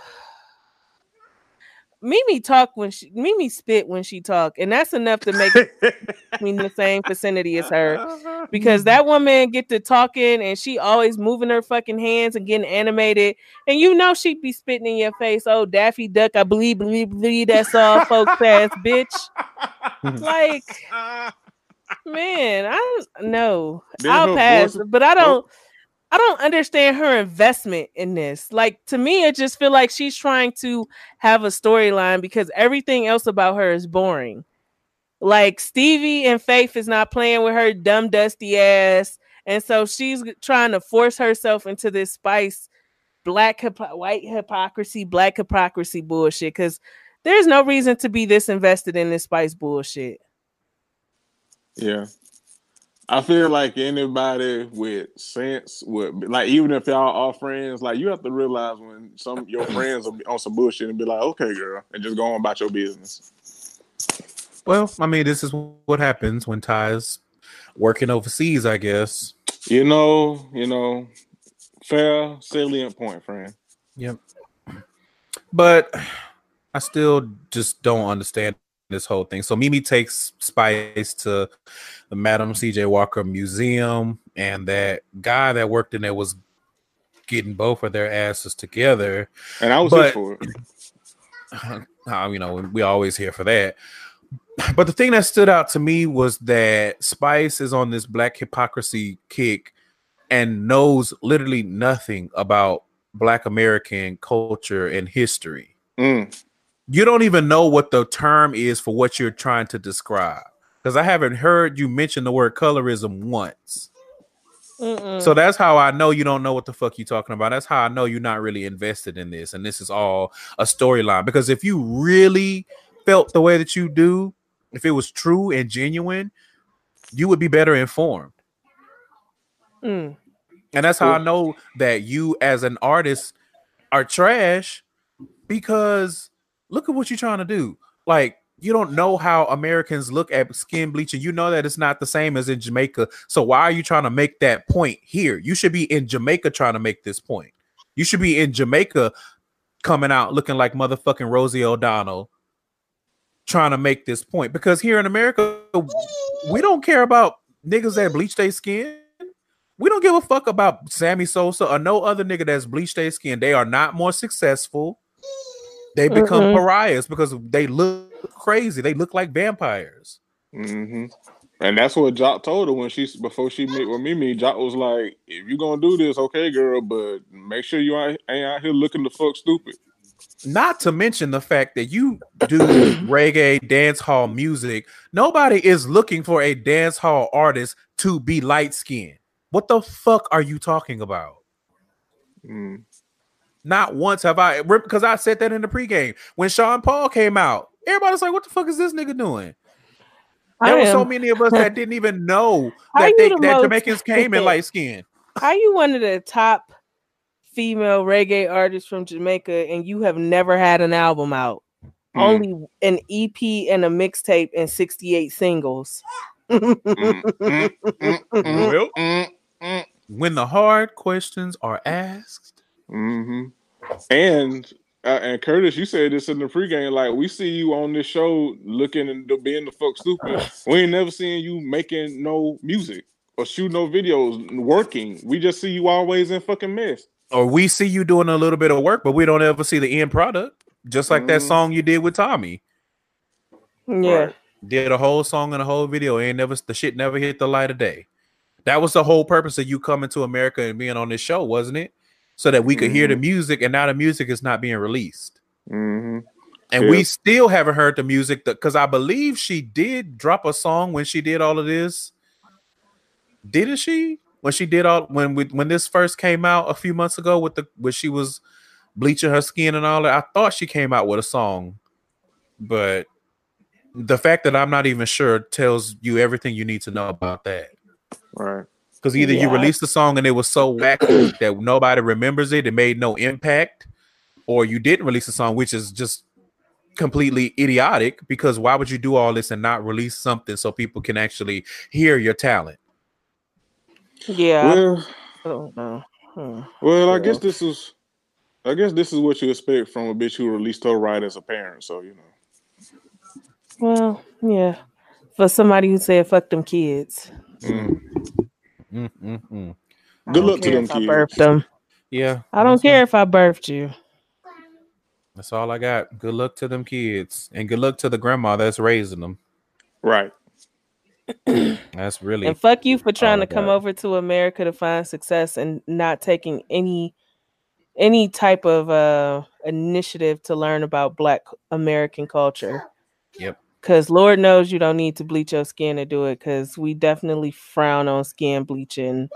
S2: Mimi talk when she Mimi spit when she talk, and that's enough to make me in the same vicinity as her. Because that woman get to talking and she always moving her fucking hands and getting animated, and you know she'd be spitting in your face. Oh, Daffy Duck, I believe, believe, believe that's all, folks. Ass bitch. Like, man, I know. I'll pass,
S1: voice-
S2: but I don't. I don't understand her investment in this. Like to me, it just feel like she's trying to have a storyline because everything else about her is boring. Like Stevie and Faith is not playing with her dumb dusty ass, and so she's trying to force herself into this spice, black hypo- white hypocrisy, black hypocrisy bullshit. Because there's no reason to be this invested in this spice bullshit.
S1: Yeah. I feel like anybody with sense would like even if y'all are friends, like you have to realize when some your friends will be on some bullshit and be like, okay, girl, and just go on about your business.
S3: Well, I mean, this is what happens when Ty's working overseas, I guess.
S1: You know, you know, fair salient point, friend.
S3: Yep. But I still just don't understand this whole thing. So Mimi takes Spice to the Madam CJ Walker Museum, and that guy that worked in there was getting both of their asses together.
S1: And I was
S3: But-
S1: here for it.
S3: Uh, you know, we always here for that. But the thing that stood out to me was that Spice is on this black hypocrisy kick and knows literally nothing about black American culture and history.
S1: Mm.
S3: You don't even know what the term is for what you're trying to describe. Because I haven't heard you mention the word colorism once.
S2: Mm-mm.
S3: So that's how I know you don't know what the fuck you're talking about. That's how I know you're not really invested in this. And this is all a storyline. Because if you really felt the way that you do, if it was true and genuine, you would be better informed.
S2: Mm.
S3: And that's how I know that you as an artist are trash because look at what you're trying to do. Like you don't know how Americans look at skin bleaching. You know that it's not the same as in Jamaica. So why are you trying to make that point here? You should be in Jamaica trying to make this point. You should be in Jamaica coming out looking like motherfucking Rosie O'Donnell trying to make this point because here in America we don't care about niggas that bleach their skin. We don't give a fuck about Sammy Sosa or no other nigga that's bleached their skin. They are not more successful. They become
S2: Mm-mm.
S3: pariahs because they look crazy. They look like vampires.
S1: hmm And that's what Jock told her when she before she met with Mimi. Jock was like, "If you're gonna do this, okay, girl, but make sure you ain't, ain't out here looking the fuck stupid."
S3: Not to mention the fact that you do reggae dance hall music. Nobody is looking for a dance hall artist to be light skinned. What the fuck are you talking about?
S1: Mm.
S3: Not once have I because I said that in the pregame when Sean Paul came out. Everybody's like, "What the fuck is this nigga doing?"
S2: I
S3: There were so many of us that didn't even know that they,
S2: the
S3: that
S2: most-
S3: Jamaicans came in light skin.
S2: Are you one of the top female reggae artists from Jamaica and you have never had an album out?
S1: Mm.
S2: Only an EP and a mixtape and 68 singles.
S1: Mm, mm, mm, mm,
S3: Well.
S1: mm, mm.
S3: When the hard questions are asked,
S1: hmm And uh, and Curtis, you said this in the pregame. Like we see you on this show looking and being the fuck stupid. We ain't never seen you making no music or shoot no videos, working. We just see you always in fucking mess.
S3: Or we see you doing a little bit of work, but we don't ever see the end product. Just like that
S1: Mhm.
S3: song you did with Tommy.
S2: Yeah.
S1: Right.
S3: Did a whole song and a whole video, and never the shit never hit the light of day. That was the whole purpose of you coming to America and being on this show, wasn't it? So that we could hear the music, and now the music is not being released.
S1: hmm
S3: And
S1: Yeah.
S3: we still haven't heard the music because I believe she did drop a song when she did all of this. Didn't she? When she did all when we, when this first came out a few months ago with the when she was bleaching her skin and all that, I thought she came out with a song, but the fact that I'm not even sure tells you everything you need to know about that.
S1: Right.
S3: Because either you
S2: Yeah.
S3: released the song and it was so wacky that nobody remembers it, it made no impact, or you didn't release the song, which is just completely idiotic. Because why would you do all this and not release something so people can actually hear your talent?
S2: Yeah.
S1: Well,
S2: I don't know. Hmm.
S1: well, I guess this is, I guess this is what you expect from a bitch who released her right as a parent. So you know.
S2: Well, yeah. For somebody who said fuck them kids.
S1: Mm.
S3: Mm, mm, mm.
S1: Good luck to them
S2: if I
S1: kids.
S2: birthed them.
S3: Yeah,
S2: I don't care if I birthed you.
S3: That's all I got. Good luck to them kids, and good luck to the grandma that's raising them.
S1: Right.
S3: That's really
S2: And fuck you for trying to come
S3: got.
S2: over to America to find success and not taking any any type of uh initiative to learn about black American culture.
S3: Yep.
S2: Cause Lord knows you don't need to bleach your skin to do it because we definitely frown on skin bleaching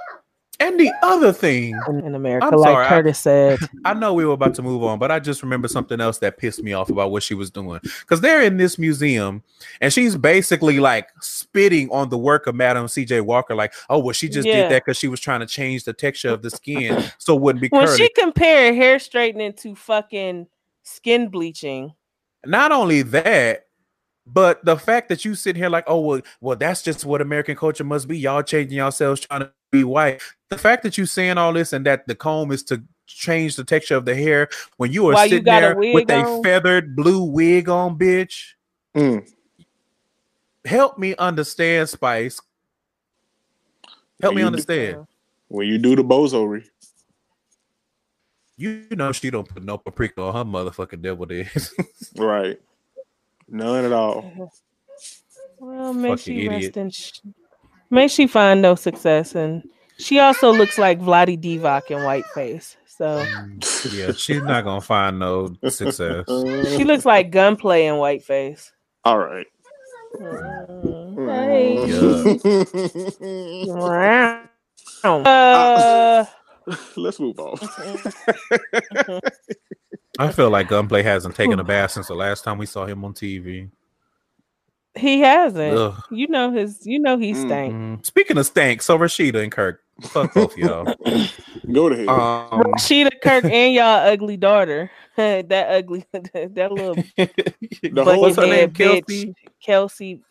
S3: And the other thing,
S2: in, America,
S3: I'm
S2: like
S3: sorry, I-
S2: Curtis said.
S3: I know we were about to move on, but I just remember something else that pissed me off about what she was doing. Because they're in this museum and she's basically like spitting on the work of Madam CJ Walker, like, oh, well, she just
S2: Yeah.
S3: did that because she was trying to change the texture of the skin so it wouldn't be
S2: when
S3: curly.
S2: she compared hair straightening to fucking skin bleaching,
S3: Not only that, but the fact that you sit here like, oh, well, well, that's just what American culture must be. Y'all changing yourselves trying to be white. The fact that you saying all this and that the comb is to change the texture of the hair when you are
S2: While you
S3: sitting
S2: a
S3: there with
S2: wig
S3: a feathered blue wig on, bitch.
S1: Mm.
S3: Help me understand, Spice. Help me
S1: You-
S3: understand.
S1: When you do the bozory.
S3: You know she don't put no paprika on her motherfucking devil days.
S1: Right. None at all.
S2: well, may
S3: Fucking
S2: she
S3: idiot.
S2: rest in sh- may she find no success, and she also looks like Vlade Divac in whiteface. So mm,
S3: yeah, she's not gonna find no success.
S2: she looks like gunplay in whiteface.
S1: all right.
S2: Mm, mm. Hey.
S3: Yeah.
S2: Uh, uh.
S1: Let's move on. Mm-hmm. Mm-hmm.
S3: I feel like Gunplay hasn't taken a bath since the last time we saw him on TV.
S2: he hasn't.
S3: Ugh.
S2: You know his. You know he stank.
S3: Mm, Speaking of stank, so Rasheeda and Kirk, fuck both y'all.
S1: Go to hell.
S3: Um,
S2: Sheeta Kirk and y'all ugly daughter. that ugly. that little
S1: the
S3: What's her name?
S2: head
S3: Kelsey?
S2: Kelsey,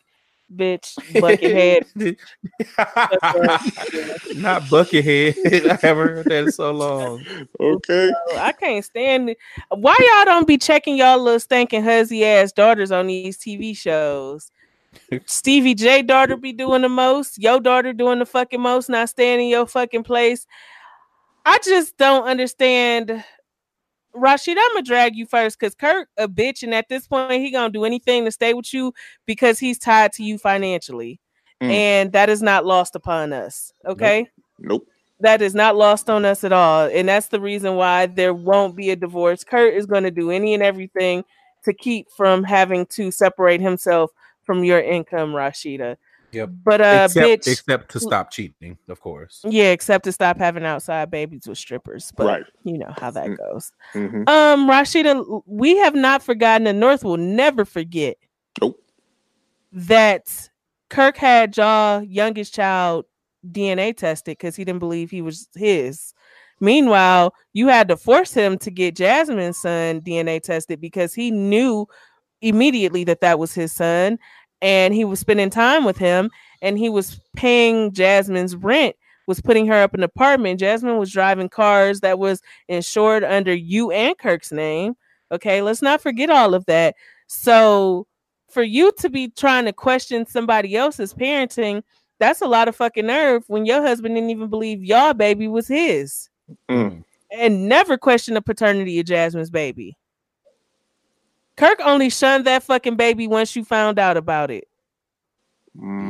S2: bitch. Buckethead.
S3: Not Buckethead. I haven't heard that in so long.
S1: okay.
S2: I can't stand it. Why y'all don't be checking y'all little stinking huzzy ass daughters on these TV shows? Stevie J daughter be doing the most. Your daughter doing the fucking most, not staying in your fucking place. I just don't understand. Rashid, I'm gonna drag you first because Kirk a bitch, and at this point he gonna do anything to stay with you because he's tied to you financially,
S1: Mm.
S2: and that is not lost upon us. Okay
S1: Nope.
S2: that is not lost on us at all. And that's the reason why there won't be a divorce. Kurt is going to do any and everything to keep from having to separate himself from your income, Rasheeda.
S3: Yep.
S2: But uh
S3: except,
S2: bitch
S3: except to stop cheating, of course.
S2: yeah, except to stop having outside babies with strippers. But
S1: Right.
S2: you know how that
S1: Mm.
S2: goes.
S1: hmm
S2: Um, Rasheeda, we have not forgotten the North will never forget
S1: Nope.
S2: that Kirk had y'all youngest child DNA tested because he didn't believe he was his. Meanwhile, you had to force him to get Jasmine's son DNA tested because he knew immediately that that was his son and he was spending time with him and he was paying Jasmine's rent was putting her up in an apartment. Jasmine was driving cars that was insured under you and Kirk's name. Okay, let's not forget all of that. So for you to be trying to question somebody else's parenting, that's a lot of fucking nerve when your husband didn't even believe your baby was his.
S1: Mm.
S2: And never question the paternity of Jasmine's baby. Kirk only shunned that fucking baby once you found out about it.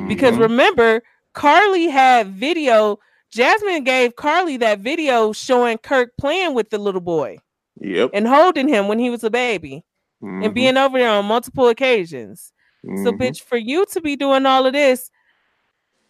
S2: Because
S1: Mhm.
S2: remember, Karlie had video. Jasmine gave Karlie that video showing Kirk playing with the little boy
S1: Yep.
S2: and holding him when he was a baby and
S1: Mhm.
S2: being over there on multiple occasions. So,
S1: Mhm.
S2: bitch, for you to be doing all of this,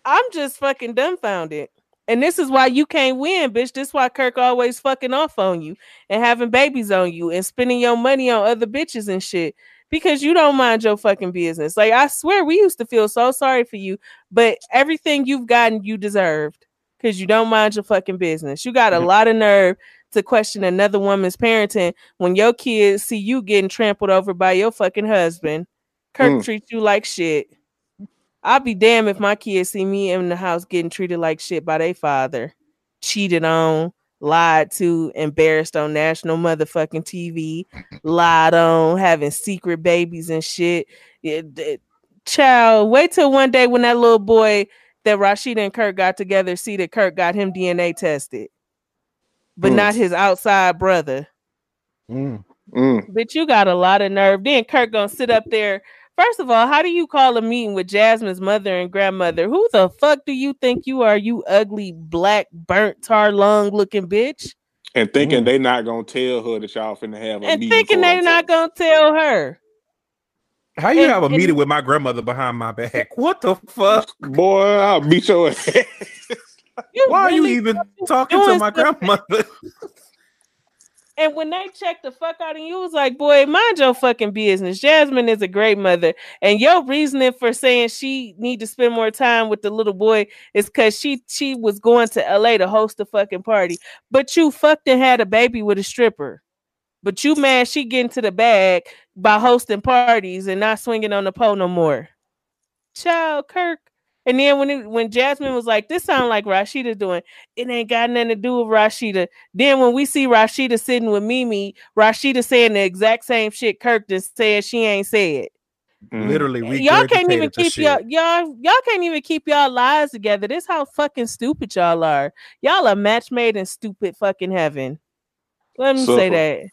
S2: I'm just fucking dumbfounded. And this is why you can't win, bitch. This is why Kirk always fucking off on you and having babies on you and spending your money on other bitches and shit because you don't mind your fucking business. Like, I swear, we used to feel so sorry for you, but everything you've gotten, you deserved because you don't mind your fucking business. You got a lot of nerve to question another woman's parenting when your kids see you getting trampled over by your fucking husband. Kirk
S1: Mm.
S2: treats you like shit. I'll be damned if my kids see me in the house getting treated like shit by their father, cheated on, lied to, embarrassed on national motherfucking TV, lied on, having secret babies and shit. It- it- child, wait till one day when that little boy that Rasheeda and Kirk got together see that Kirk got him DNA tested, but
S1: Mm.
S2: not his outside brother.
S4: Mm.
S1: Mm.
S2: But you got a lot of nerve. Then Kirk gonna sit up there. First of all, how do you call a meeting with Jasmine's mother and grandmother? Who the fuck do you think you are, you ugly black burnt tar lung looking bitch?
S1: And thinking
S4: Mm.
S1: they not gonna tell her that y'all finna have a
S2: And
S1: meeting
S2: thinking they're not gonna tell her.
S3: How you
S2: And-
S3: have a
S2: and-
S3: meeting with my grandmother behind my back? What the fuck?
S1: Boy, I'll beat your ass.
S2: You
S3: Why are you even talking to my grandmother?
S2: And when they checked the fuck out of you, was like, boy, mind your fucking business. Jasmine is a great mother, and your reasoning for saying she need to spend more time with the little boy is because she she was going to LA to host a fucking party, but you fucked and had a baby with a stripper. But you mad she get into the bag by hosting parties and not swinging on the pole no more. Child, Kirk. And then when it, when Jasmine was like, "This sound like Rasheeda doing," it ain't got nothing to do with Rasheeda. Then when we see Rasheeda sitting with Mimi, Rasheeda saying the exact same shit Kirk just said she ain't said.
S1: Mm.
S3: Literally,
S2: y'all can't even keep y'all y'all y'all can't even keep y'all lives together. This how fucking stupid y'all are. Y'all are match made in stupid fucking heaven. Let me say that.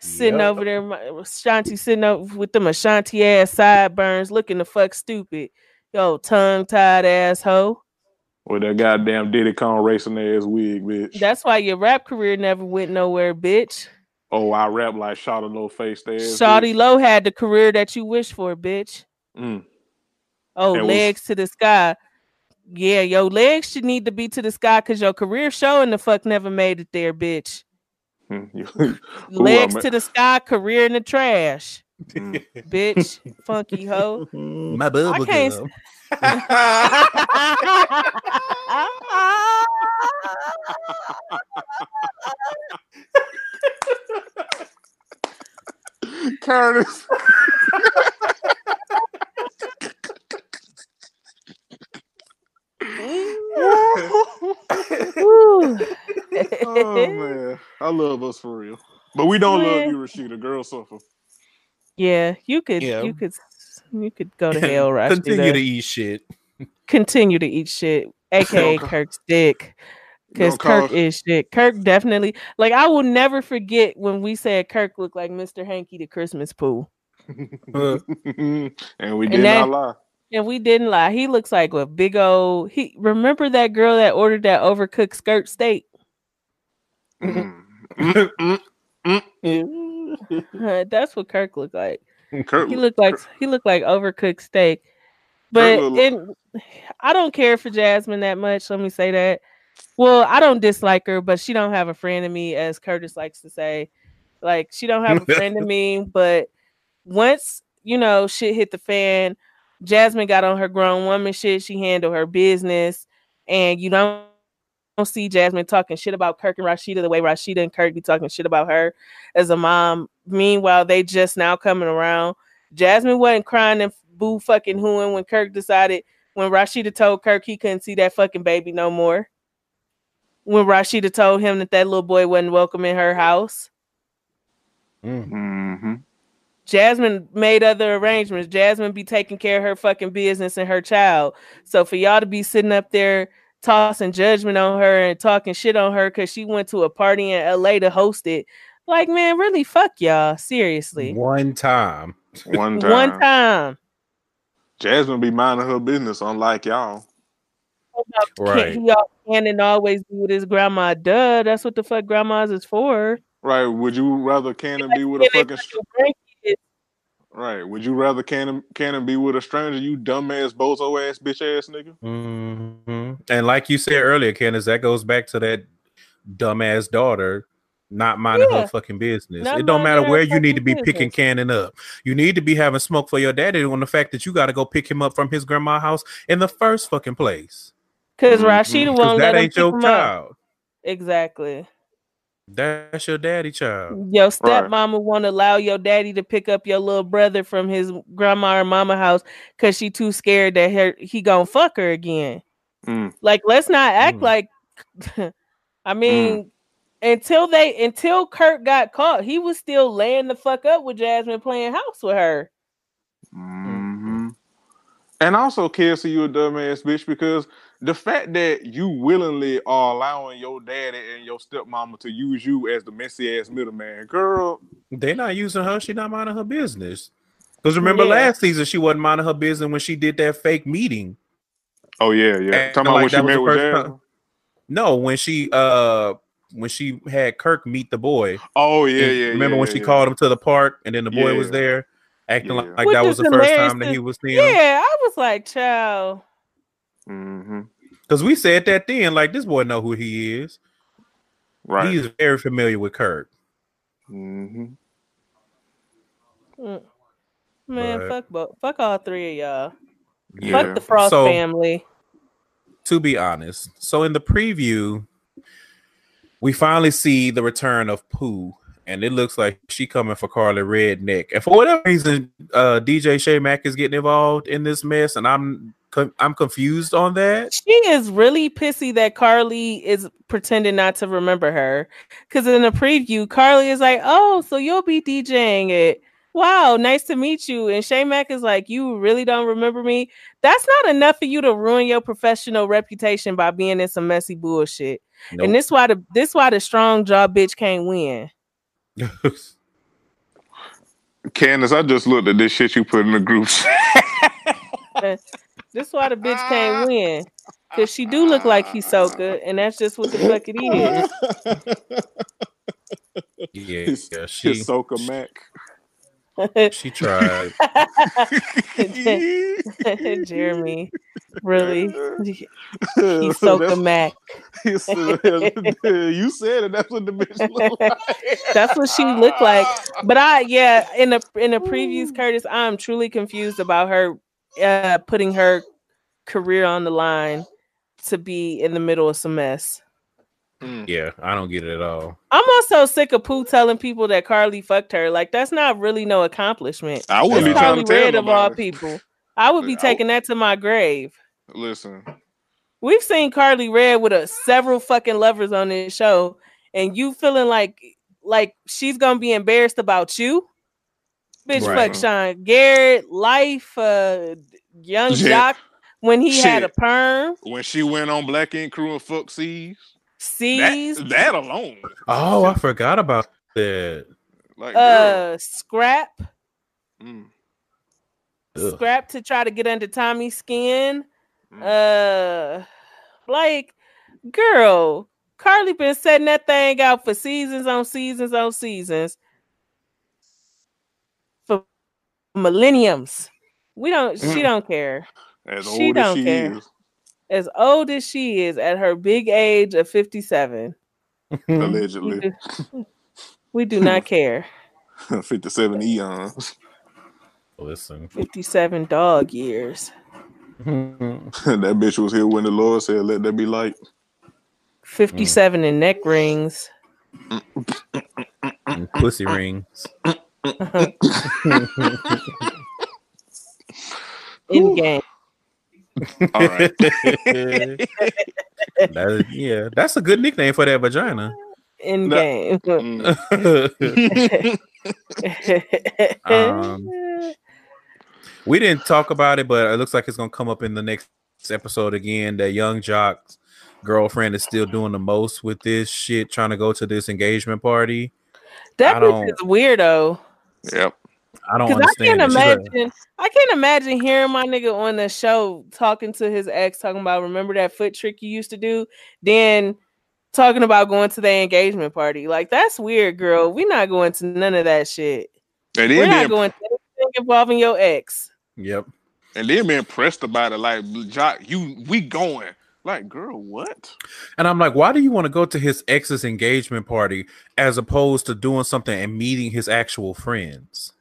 S2: Sitting
S3: Yep.
S2: over there, my- Shanti sitting up with them Ashanti ass sideburns, looking the fuck stupid. Yo, tongue tied asshole.
S1: With that goddamn Diddy Kong racing ass wig, bitch.
S2: That's why your rap career never went nowhere, bitch.
S1: oh, I rap like shot a little face there.
S2: Shawty Lo had the career that you wish for, bitch.
S1: Mm.
S2: Oh,
S1: And was-
S2: legs to the sky. Yeah, your legs should need to be to the sky because your career showing the fuck never made it there, bitch.
S1: Ooh,
S2: legs
S1: I'm-
S2: to the sky, career in the trash,
S1: Mm.
S2: bitch. Funky hoe.
S3: My bubble
S2: can't.
S1: Curtis. Oh man, I love us for real, but we don't love
S2: Man.
S1: you, Rasheeda. Girl, suffer.
S2: yeah, you could,
S3: Yeah.
S2: you could, you could go to hell, right?
S3: Continue to eat shit.
S2: continue to eat shit, aka Kirk's dick. Because Kirk is shit. Kirk definitely like I will never forget when we said Kirk looked like Mr. Hanky the Christmas poo.
S3: Uh,
S1: and we did
S2: that-
S1: not lie.
S2: And we didn't lie. He looks like a big old he remember that girl that ordered that overcooked skirt steak?
S1: Mm. Mm, mm,
S2: That's what Kirk looked like.
S1: mm. Kurt,
S2: He looked like he looked like overcooked steak. But in, I don't care for Jasmine that much. Let me say that. Well, I don't dislike her, but she don't have a friend in me, as Curtis likes to say. Like she don't have a friend in me. But once you know shit hit the fan, Jasmine got on her grown woman shit. She handled her business, and you don't. Don't see Jasmine talking shit about Kirk and Rasheeda the way Rasheeda and Kirk be talking shit about her as a mom. Meanwhile, they just now coming around. Jasmine wasn't crying and boo fucking hooing when Kirk decided when Rasheeda told Kirk he couldn't see that fucking baby no more. When Rasheeda told him that that little boy wasn't welcome in her house.
S1: Mm-hmm.
S2: Jasmine made other arrangements. Jasmine be taking care of her fucking business and her child. So for y'all to be sitting up there tossing judgment on her and talking shit on her because she went to a party in LA to host it, like man, really fuck y'all. Seriously.
S3: One time.
S1: One time.
S2: One time.
S1: Jasmine be minding her business, unlike y'all.
S3: Right.
S2: He all can and always be with his grandma. Duh, that's what the fuck grandmas is for.
S1: Right? Would you rather Cannon be with a fucking
S2: fucking grandkids.
S1: Right? Would you rather Cannon Cannon be with a stranger? You dumbass bozo ass bitch ass nigga.
S3: hmm And like you said earlier, Candace, that goes back to that dumbass daughter not minding
S2: Yeah.
S3: her fucking business.
S2: Not
S3: it don't matter where you need to be
S2: fucking
S3: picking. Cannon up. You need to be having smoke for your daddy on the fact that you got to go pick him up from his grandma's house in the first fucking place.
S2: Cause
S1: Mhm.
S2: Rasheeda
S3: 'Cause
S2: won't let
S3: that
S2: him
S3: ain't
S2: pick
S3: your
S2: him up. Exactly.
S3: That's your daddy child.
S2: Your stepmama won't allow your daddy to pick up your little brother from his grandma or mama house because she too scared that her he gonna fuck her again.
S1: Mm.
S2: Like, let's not act
S3: Mm.
S2: like. I mean, until they until Kirk got caught, he was still laying the fuck up with Jasmine playing house with her.
S1: And also, Kelsie, you a dumbass bitch because the fact that you willingly are allowing your daddy and your stepmama to use you as the messy ass middleman, girl.
S3: They're not using her. She not minding her business. Because remember
S2: Yeah.
S3: last season she wasn't minding her business when she did that fake meeting.
S1: Oh yeah, yeah.
S3: And
S1: Talking about
S3: like
S1: when she met with Jasmine.
S3: No, when she uh when she had Kirk meet the boy.
S1: Oh yeah,
S3: And
S1: yeah.
S3: Remember
S1: yeah,
S3: when
S1: yeah,
S3: she called him to the park and then the boy was there acting
S1: Yeah.
S3: like, like
S2: Which
S3: that
S2: is
S3: was the first time that he was seeing her.
S2: Yeah, I was like, child.
S1: hmm
S3: Because we said that then, like this boy know who he is.
S1: Right.
S3: He is very familiar with Kirk.
S1: hmm
S2: Mm. Man,
S3: But-
S2: fuck both. Fuck all three of y'all.
S1: Yeah.
S2: Fuck the Frost
S3: So-
S2: family.
S3: to be honest. So in the preview, we finally see the return of Pooh, and it looks like she coming for Karlie Redneck. And for whatever reason, uh, DJ Shay Mack is getting involved in this mess, and I'm I'm confused on that.
S2: She is really pissy that Karlie is pretending not to remember her. Because in the preview, Karlie is like, "Oh, so you'll be DJing it? Wow, nice to meet you." And Shay Mack is like, "You really don't remember me? That's not enough for you to ruin your professional reputation by being in some messy bullshit."
S3: Nope.
S2: And this why the this why the strong jaw bitch can't win.
S1: Candace, I just looked at this shit you put in the group.
S2: This why the bitch can't win. Cause she do look like Hisoka, and that's just what the fuck it is.
S3: yeah, yeah,
S1: she
S3: she
S1: Soka Mac.
S3: She tried.
S2: Jeremy, really? Hisoka Mac.
S1: you said it. That's what the bitch look like.
S2: That's what she looked like. But I, yeah, in the in the previews, Curtis, I'm truly confused about her uh, putting her career on the line to be in the middle of some mess.
S3: Yeah, I don't get it at all.
S2: I'm also sick of Pooh telling people that Karlie fucked her. Like that's not really no accomplishment.
S1: I wouldn't be
S2: It's
S1: trying Karlie
S2: Redd of all people. I would be taking that to my grave.
S1: Listen,
S2: We've seen Karlie Redd with a, several fucking lovers on this show, and you feeling like like she's gonna be embarrassed about you, bitch.
S3: Right.
S2: Fuck Sean Garrett, Life, uh, Young
S1: Shit.
S2: Joc when he had a perm,
S1: when she went on Black Ink Crew and fuck C's, that, that alone,
S3: Oh, I forgot about that.
S1: like, girl.
S2: uh, Scrap,
S1: Mm.
S2: Scrap to try to get under Tommie's skin.
S1: Mm.
S2: Uh, like, girl, Karlie been setting that thing out for seasons on seasons on seasons for millenniums. We don't. She
S1: Mm.
S2: don't care.
S1: as
S2: she
S1: old as
S2: don't
S1: she
S2: care.
S1: is,
S2: As old as she is, at her big age of fifty-seven, we
S1: allegedly,
S2: do, we do not care.
S1: fifty-seven eons.
S3: Listen.
S2: Fifty-seven dog years.
S1: that bitch was here when the Lord said, "Let there be light."
S2: Fifty-seven in neck rings.
S3: And pussy rings.
S2: In game.
S1: All right,
S3: That is- yeah, that's a good nickname for that vagina.
S2: in
S1: No.
S2: game.
S1: Mm.
S3: Um, we didn't talk about it, but it looks like it's gonna come up in the next episode again. That Yung Joc's girlfriend is still doing the most with this shit, trying to go to this engagement party.
S2: that bitch is weirdo.
S1: yep.
S3: I don't
S2: Because I can't
S3: it. She's like-
S2: imagine. I can't imagine hearing my nigga on the show talking to his ex, talking about remember that foot trick you used to do, then talking about going to the engagement party. Like that's weird, girl. we not going to none of that shit.
S1: And
S2: We're
S1: then
S2: not going to anything involving your ex.
S3: Yep.
S1: and then being pressed about it, like Joc, you we going. Like, girl, what?
S3: And I'm like, why do you want to go to his ex's engagement party as opposed to doing something and meeting his actual friends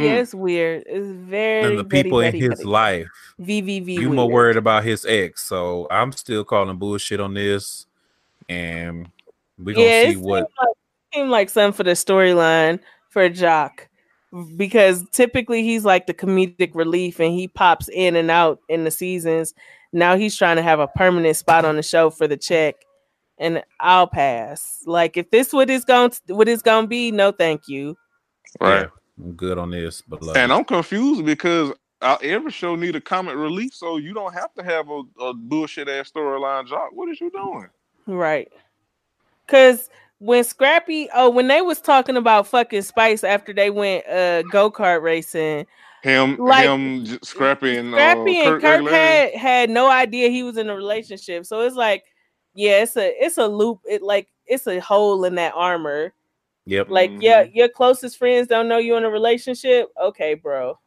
S2: Yeah,
S1: Mm.
S2: it's weird. It's very
S3: and the people
S2: very,
S3: in
S2: very,
S3: his
S2: very
S3: life?
S2: VVV.
S3: You
S2: weird.
S3: more worried about his ex, so I'm still calling bullshit on this, and we're gonna
S2: Yeah,
S3: see
S2: it
S3: what.
S2: seemed like, seemed like something for the storyline for Joc because typically he's like the comedic relief and he pops in and out in the seasons. Now he's trying to have a permanent spot on the show for the check, and I'll pass. Like if this what is going to, what is going to be, no, thank you.
S1: Right.
S3: Yeah, I'm good on this, but like,
S1: And I'm confused because uh, every show need a comic relief, so you don't have to have a, a bullshit ass storyline. Joc, what is you doing?
S2: Right. Cause when Scrappy, oh, when they was talking about fucking Spice after they went uh go kart racing,
S1: Him,
S2: Like,
S1: him, J- Scrappy, and
S2: Scrappy
S1: uh,
S2: and Kirk
S1: Kirk
S2: had had no idea he was in a relationship. So it's like, yeah, it's a it's a loop. It like it's a hole in that armor.
S3: Yep,
S2: Like,
S1: Mhm.
S2: yeah, your closest friends don't know you in a relationship. Okay, bro.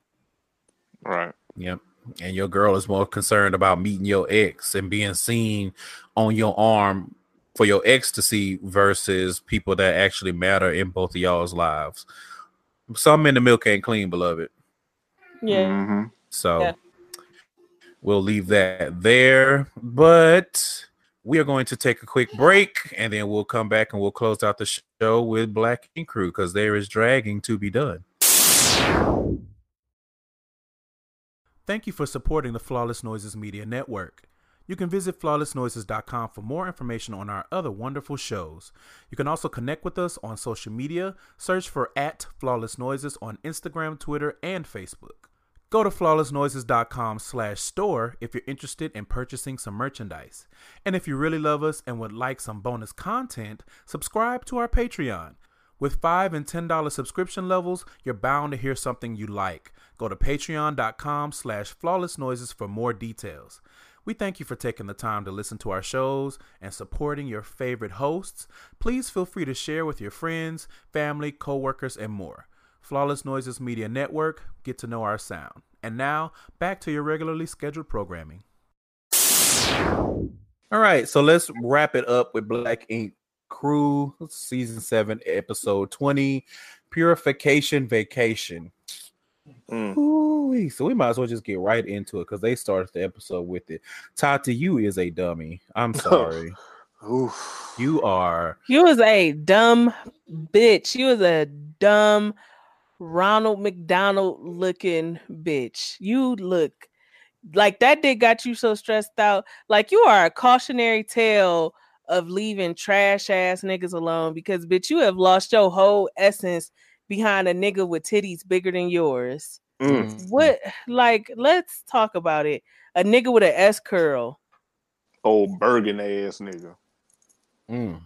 S1: right.
S3: yep. And your girl is more concerned about meeting your ex and being seen on your arm for your ex to see versus people that actually matter in both of y'all's lives. Some in the milk ain't clean, beloved.
S2: Yeah.
S1: Mhm.
S3: So
S2: Yeah.
S3: we'll leave that there. But we are going to take a quick break and then we'll come back and we'll close out the show with Black Ink Crew because there is dragging to be done. Thank you for supporting the Flawless Noises Media Network. You can visit flawlessnoises.com for more information on our other wonderful shows. You can also connect with us on social media. Search for at Flawless Noises on Instagram, Twitter, and Facebook. Go to flawlessnoises.com slash store if you're interested in purchasing some merchandise. And if you really love us and would like some bonus content, subscribe to our Patreon. With 5 and $10 subscription levels, you're bound to hear something you like. Go to patreon.com slash flawless noises for more details. We thank you for taking the time to listen to our shows and supporting your favorite hosts. Please feel free to share with your friends, family, coworkers, and more. Flawless Noises Media Network, get to know our sound. And now, back to your regularly scheduled programming. All right, so let's wrap it up with Black Ink Crew, Season 7, Episode 20 Purification Vacation.
S1: Mm.
S3: Ooh-wee. So we might as well just get right into it because they started the episode with it. Tati, you is a dummy. I'm sorry.
S1: Oof.
S3: you are
S2: You was a dumb bitch. You was a dumb Ronald McDonald looking bitch. You look like that did got you so stressed out. Like you are a cautionary tale of leaving trash ass niggas alone because bitch, you have lost your whole essence behind a nigga with titties bigger than yours.
S1: Mm.
S2: What like let's talk about it. A nigga with an S curl.
S1: Old Bergen ass nigga.
S3: Mm.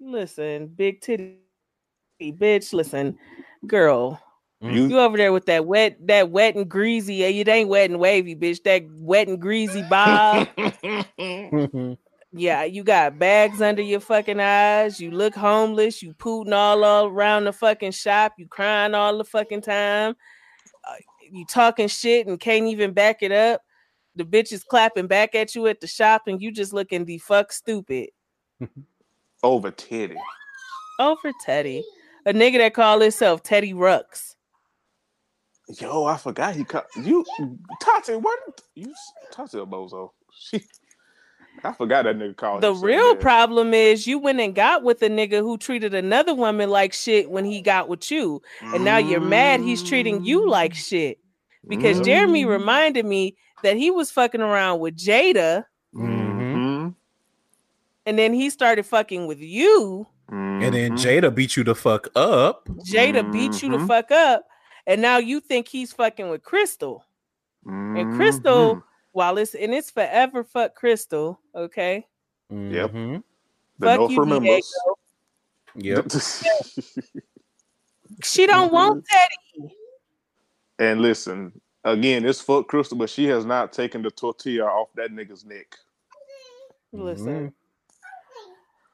S2: Listen, big titty bitch. Listen, girl.
S1: You
S2: You over there with that wet, that wet and greasy. It ain't wet and wavy, bitch. That wet and greasy bob. yeah, you got bags under your fucking eyes. You look homeless. You pooting all, all around the fucking shop. You crying all the fucking time. Uh, you talking shit and can't even back it up. The bitch is clapping back at you at the shop, and you just looking the fuck stupid.
S1: over Teddy.
S2: Over Teddy, a nigga that call himself Teddy Ruks.
S1: Yo, I forgot he cut you. Tati, what you? Tati a bozo. She. I forgot that nigga called.
S2: The
S1: himself
S2: real
S1: that.
S2: problem is you went and got with a nigga who treated another woman like shit when he got with you. And now you're mad he's treating you like shit. Because
S1: Mm.
S2: Jeremy reminded me that he was fucking around with Jada
S3: Mhm.
S1: Mhm.
S2: and then he started fucking with you.
S3: And then
S1: Mhm.
S3: Jada beat you the fuck up.
S2: Jada beat you the
S1: Mhm.
S2: fuck up, and now you think he's fucking with Crystal. And Crystal,
S1: Mhm.
S2: while it's and it's forever fuck Crystal, okay?
S1: Yep. The
S2: fuck you,
S1: remembers.
S2: Diego.
S3: Yep.
S2: She don't want Teddy.
S1: and listen, again, it's fuck Crystal, but she has not taken the tortilla off that nigga's neck.
S2: Listen.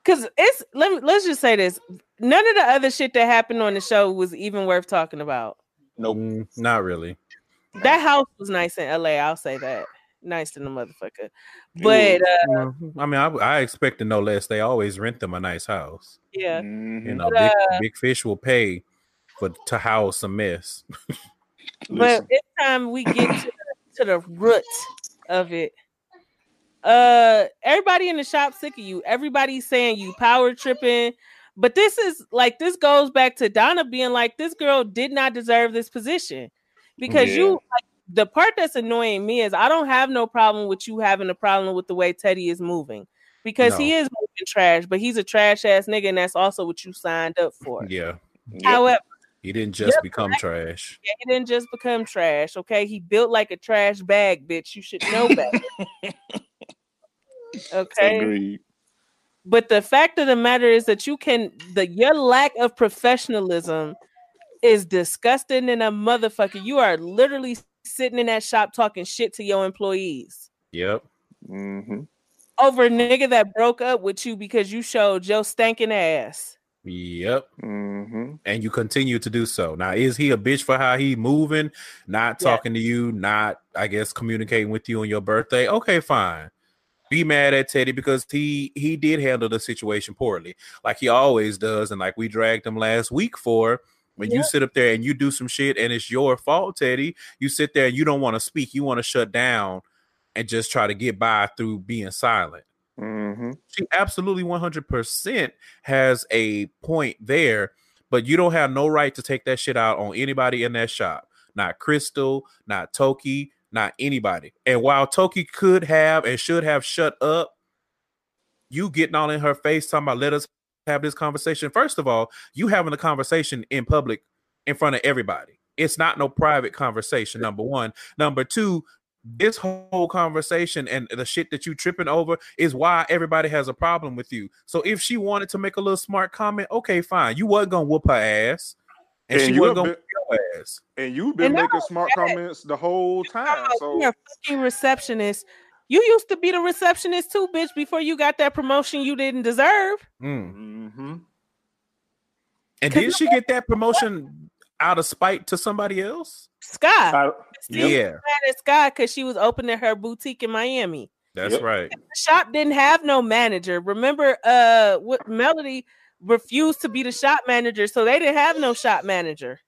S2: Cause it's let me let's just say this. None of the other shit that happened on the show was even worth talking about.
S1: Nope.
S3: Mm, not really.
S2: That house was nice in LA, I'll say that. Nice in the motherfucker. But uh,
S3: I mean, I, I expect to no less. They always rent them a nice house.
S2: yeah.
S1: Mhm.
S3: You know,
S2: But,
S3: big,
S2: uh,
S3: big fish will pay for to house a mess.
S2: But
S1: Listen.
S2: this time we get to to the root of it. Uh, everybody in the shop sick of you. Everybody's saying you power tripping. But this is like this goes back to Donna being like, this girl did not deserve this position because
S1: Yeah.
S2: you like the part that's annoying me is I don't have no problem with you having a problem with the way Teddy is moving because he is moving trash, but he's a trash ass nigga, and that's also what you signed up for.
S3: Yeah,
S1: Yep.
S2: However,
S3: he didn't just
S2: Yep,
S3: become trash.
S2: yeah, he didn't just become trash. Okay, he built like a trash bag, bitch. You should know better. okay,
S1: Agreed.
S2: but the fact of the matter is that you can the your lack of professionalism is disgusting in a motherfucker. You are literally sitting in that shop talking shit to your employees
S3: Yep.
S1: hmm
S2: over a nigga that broke up with you because you showed your stinking ass.
S3: Yep.
S1: hmm
S3: And you continue to do so. Now, is he a bitch for how he moving, not
S2: Yeah.
S3: talking to you, not, I guess, communicating with you on your birthday? Okay, fine. Be mad at Teddy because he he did handle the situation poorly, like he always does, and like we dragged him last week for. When you sit up there and you do some shit and it's your fault, Teddy, you sit there and you don't want to speak. You want to shut down and just try to get by through being silent
S1: hmm
S3: she absolutely 100% has a point there but you don't have no right to take that shit out on anybody in that shop not crystal not toki not anybody. And while toki could have and should have shut up you getting all in her face talking about let us have this conversation. First of all you having a conversation in public in front of everybody. It's not no private conversation number one. Number two this whole conversation and the shit that you tripping over is why everybody has a problem with you. So if she wanted to make a little smart comment, okay, fine. You wasn't gonna whoop her ass, and,
S1: And
S3: she
S1: you
S3: wasn't
S1: have
S3: gonna whoop your ass.
S1: And you've been
S2: And
S1: making smart comments the whole time. So
S2: You're a fucking receptionist. You used to be the receptionist too, bitch, before you got that promotion you didn't deserve.
S3: Mm.
S1: hmm
S3: And
S2: 'Cause
S3: did she get that promotion out of spite to somebody else?
S2: Sky.
S1: I,
S3: Yeah,
S2: mad at Sky because she was opening her boutique in Miami.
S3: that's
S1: Yep.
S3: right.
S2: The shop didn't have no manager. Remember, uh, what Melody refused to be the shop manager, so they didn't have no shop manager.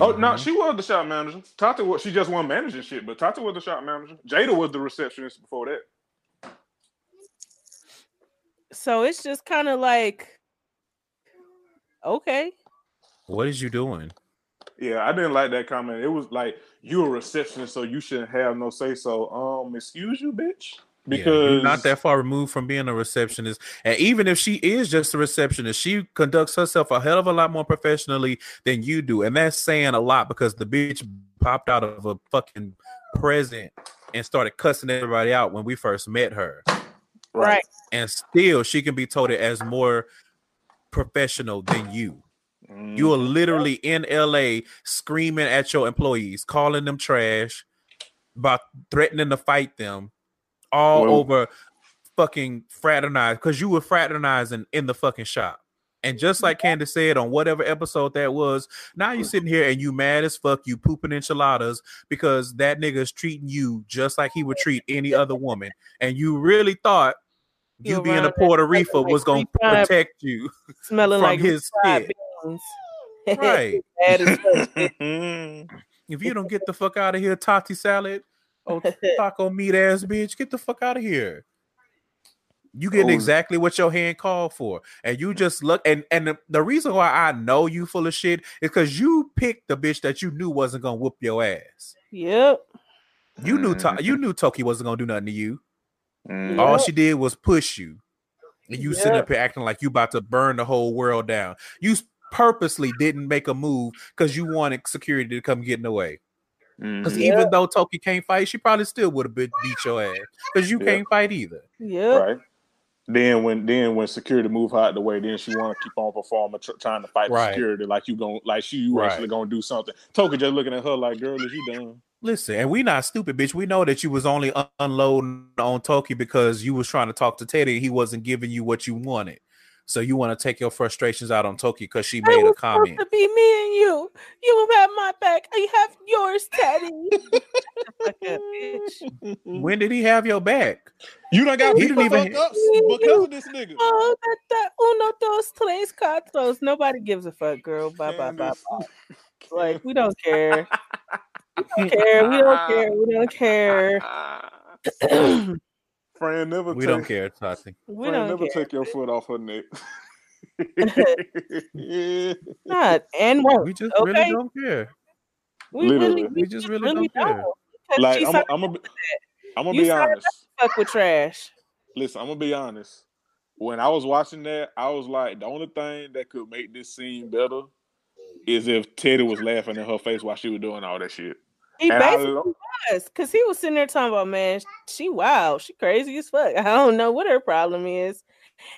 S1: oh no,
S3: Mhm.
S1: she was the shop manager. Tata was she just wasn't managing shit, but Tata was the shop manager. Jada was the receptionist before that.
S2: So it's just kind of like, okay,
S3: what is you doing?
S1: Yeah, I didn't like that comment. It was like you a receptionist, so you shouldn't have no say so. Um, excuse you, bitch.
S3: Yeah,
S1: Because
S3: you're not that far removed from being a receptionist. And even if she is just a receptionist, she conducts herself a hell of a lot more professionally than you do. And that's saying a lot because the bitch popped out of a fucking present and started cussing everybody out when we first met her.
S2: right.
S3: And still she can be told it as more professional than you.
S1: Mm,
S3: You are literally in LA screaming at your employees, calling them trash, about threatening to fight them, all
S1: Well-
S3: over fucking fraternize because you were fraternizing in the fucking shop. And just like Candace said on whatever episode that was, now you're mm. sitting here and you mad as fuck, you pooping enchiladas because that nigga's treating you just like he would treat any other woman. And you really thought you
S2: You
S3: being a Puerto
S2: there
S3: Rico
S2: like
S3: was gonna protect you
S2: Smelling
S3: from
S2: like
S3: his
S2: fried
S3: shit. Right.
S2: Bad as fuck.
S3: If you don't get the fuck out of here, Tati salad, oh taco meat ass bitch, get the fuck out of here. You getting
S1: Oh.
S3: exactly what your hand called for, and you just look. And and the, the reason why I know you full of shit is because you picked the bitch that you knew wasn't gonna whoop your ass.
S2: Yep.
S3: You knew to, you knew Toki wasn't gonna do nothing to you.
S1: Mm.
S3: All she did was push you. And you sitting
S2: Yep.
S3: up here acting like you about to burn the whole world down. You purposely didn't make a move because you wanted security to come get in the way. Because
S1: Mhm.
S3: even though Toki can't fight, she probably still would have beat your ass because you
S1: Yeah.
S3: can't fight either.
S2: Yeah.
S1: Right. Then when then when security move her out the way, then she want to keep on performing, tr- trying to fight
S3: Right.
S1: security like you gon' like she you
S3: Right.
S1: actually gonna do something. Toki just looking at her like, girl, is you done?
S3: Listen, and we not stupid, bitch. We know that you was only un- unloading on Toki because you was trying to talk to Teddy. He wasn't giving you what you wanted. So you want to take your frustrations out on Toki because she made a
S2: was
S3: comment.
S2: supposed to be me and you. You have my back. I have yours, Teddy. Fuck up, bitch.
S3: When did he have your back?
S1: You don't got
S3: He
S1: beat
S3: didn't
S1: the
S3: even-
S1: fuck up because of this nigga.
S2: Oh, that, that uno, dos, tres, cuatros. Nobody gives a fuck, girl. Bye, bye, bye, bye. Like, we don't care. We don't care. We don't care. We don't care.
S1: Friend, never
S3: We
S1: take,
S3: don't care, Tati.
S2: we
S1: friend,
S2: don't
S1: never
S2: care.
S1: take your foot off her neck.
S2: Not and won't.
S3: We just
S2: Okay.
S3: really don't care.
S2: We
S1: Literally.
S2: really,
S3: We just really don't care.
S1: Like I'm, I'm gonna, I'm gonna be honest.
S2: fuck with trash.
S1: Listen, I'm gonna be honest. When I was watching that, I was like, the only thing that could make this scene better is if Teddy was laughing in her face while she was doing all that shit.
S2: He
S1: And
S2: basically was, because he was sitting there talking about, man, she wow, she crazy as fuck. I don't know what her problem is.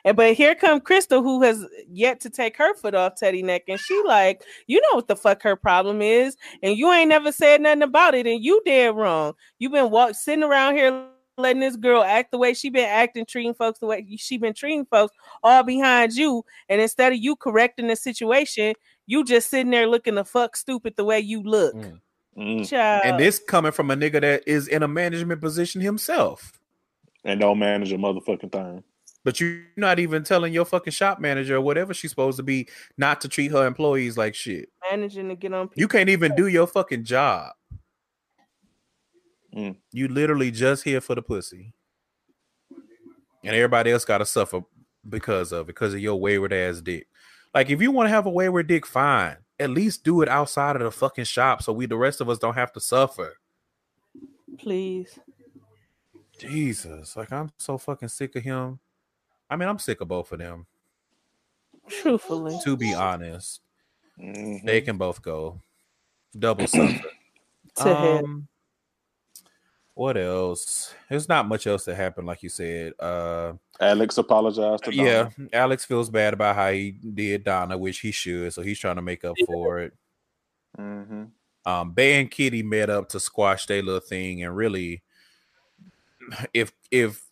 S2: And but here come Crystal, who has yet to take her foot off Teddy neck, and she like, you know what the fuck her problem is, and you ain't never said nothing about it, and you did wrong. You've been walk sitting around here letting this girl act the way she been acting, treating folks the way she been treating folks, all behind you, and instead of you correcting the situation, you just sitting there looking the fuck stupid the way you look.
S3: Mm.
S1: Mm,
S2: Child.
S3: And this coming from a nigga that is in a management position himself.
S1: and don't manage a motherfucking thing.
S3: But you're not even telling your fucking shop manager or whatever she's supposed to be not to treat her employees like shit.
S2: managing to get on people.
S3: You can't even do your fucking job.
S1: Mm.
S3: You literally just here for the pussy. And everybody else gotta suffer because of because of your wayward ass dick. Like if you want to have a wayward dick, fine. At least do it outside of the fucking shop so we the rest of us don't have to suffer.
S2: Please.
S3: Jesus. Like I'm so fucking sick of him. I mean, I'm sick of both of them,
S2: Truthfully.
S3: to be honest.
S1: Mhm.
S3: They can both go. Double suffer.
S2: To him.
S3: What else? There's not much else that happened, like you said. Uh,
S1: Alex apologized to Donna.
S3: yeah, Alex feels bad about how he did Donna, which he should, so he's trying to make up for it.
S1: hmm
S3: Um, Bay and Kitty met up to squash their little thing, and really, if if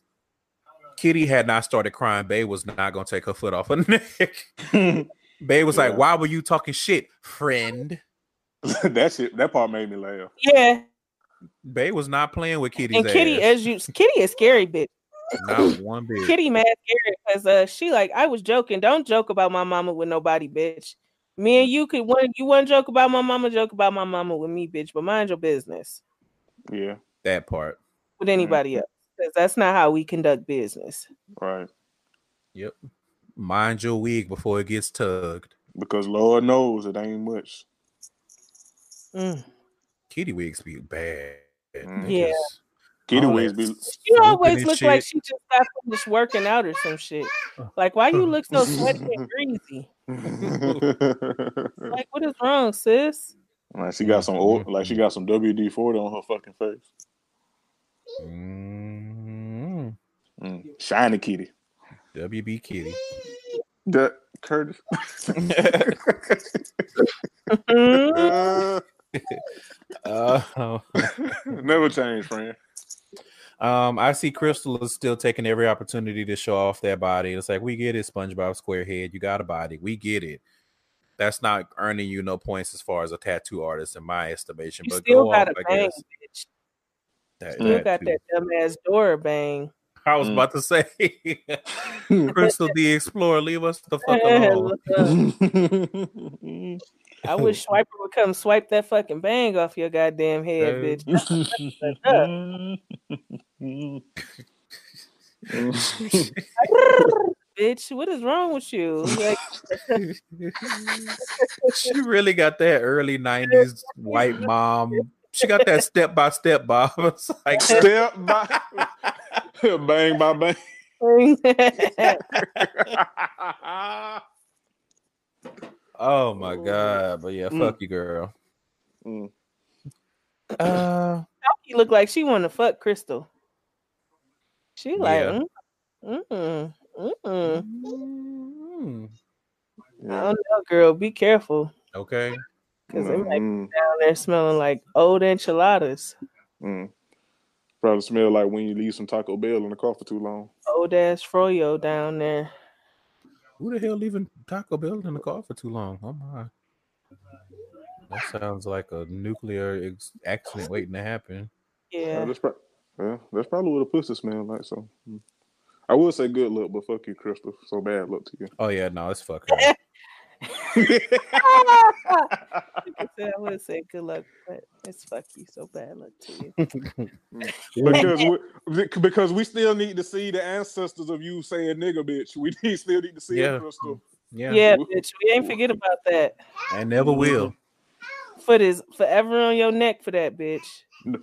S3: Kitty had not started crying, Bay was not gonna take her foot off her neck. Bay was like, "Why were you talking shit, friend?"
S1: that shit, that part made me laugh.
S2: Yeah.
S3: Bay was not playing with Kitty's
S2: And Kitty,
S3: ass.
S2: as you Kitty is scary, bitch.
S3: not one bit.
S2: Kitty mad scary because uh she like I was joking. Don't joke about my mama with nobody, bitch. Me and you could one you want to joke about my mama, joke about my mama with me, bitch. But mind your business
S1: Yeah,
S3: that part.
S2: with anybody else. Because that's not how we conduct business.
S1: right.
S3: Yep. Mind your wig before it gets tugged.
S1: Because Lord knows it ain't much.
S2: Mm.
S3: Kitty wigs be bad.
S1: Mhm.
S2: Yeah.
S3: Just-
S1: Kitty Wigs
S3: that
S1: be
S2: She always
S3: and
S2: looks like she just got finished working out or some shit. Like, why you look so sweaty and greasy? Like, what is wrong, sis?
S1: like she got some old, like she got some WD forty on her fucking face.
S3: Mm,
S1: Mm. Shiny Kitty.
S3: WB Kitty.
S1: That Curtis.
S2: Mhm.
S3: Uh,
S1: Never change, friend.
S3: um, I see Crystal is still taking every opportunity to show off their body. It's like we get it, SpongeBob SquareHead. You got a body. We get it. That's not earning you no points as far as a tattoo artist, in my estimation.
S2: You
S3: but
S2: still
S3: go
S2: got
S3: off,
S2: a
S3: I
S2: bang, bitch.
S3: That,
S2: Still
S3: that
S2: got
S3: too.
S2: that dumbass door bang.
S3: I was
S1: Mm.
S3: about to say, Crystal the Explorer, leave us the fuck alone.
S2: Look up. I wish Swiper would come swipe that fucking bang off your goddamn head, bitch. Bitch, what is wrong with you? Like,
S3: she really got that early '90s white mom. She got that step by step, Bob. It's like,
S1: Step by bang by bang.
S3: Oh my god! But yeah,
S1: Mm.
S3: fuck you, girl.
S1: Mm.
S3: Uh,
S2: you look like she want to fuck Crystal. She like,
S3: Yeah.
S2: mm, mm, mm, mm.
S3: mm,
S2: I don't know, girl. Be careful,
S3: okay.
S2: because they might
S1: Mm,
S2: be down there smelling like old enchiladas,
S1: mm. Probably smell like when you leave some Taco Bell in the car for too long.
S2: old ass froyo down there.
S3: Who the hell leaving Taco Bell in the car for too long? Oh my. That sounds like a nuclear ex- accident waiting to happen.
S1: Yeah.
S2: Yeah,
S1: that's, pro- yeah, that's probably what a pussy smell like. So mm. I would say good luck, but fuck you, Crystal. So bad luck to you.
S3: Oh yeah, no, it's fucking.
S2: I said- I would say good luck, but it's fuck you. So bad luck to you.
S1: because we, because we still need to see the ancestors of you saying nigga bitch. We need, still need to see
S3: Yeah.
S1: it, Crystal.
S3: yeah,
S2: Yeah, bitch. We ain't forget about that.
S3: I never will.
S2: Foot is forever on your neck for that bitch.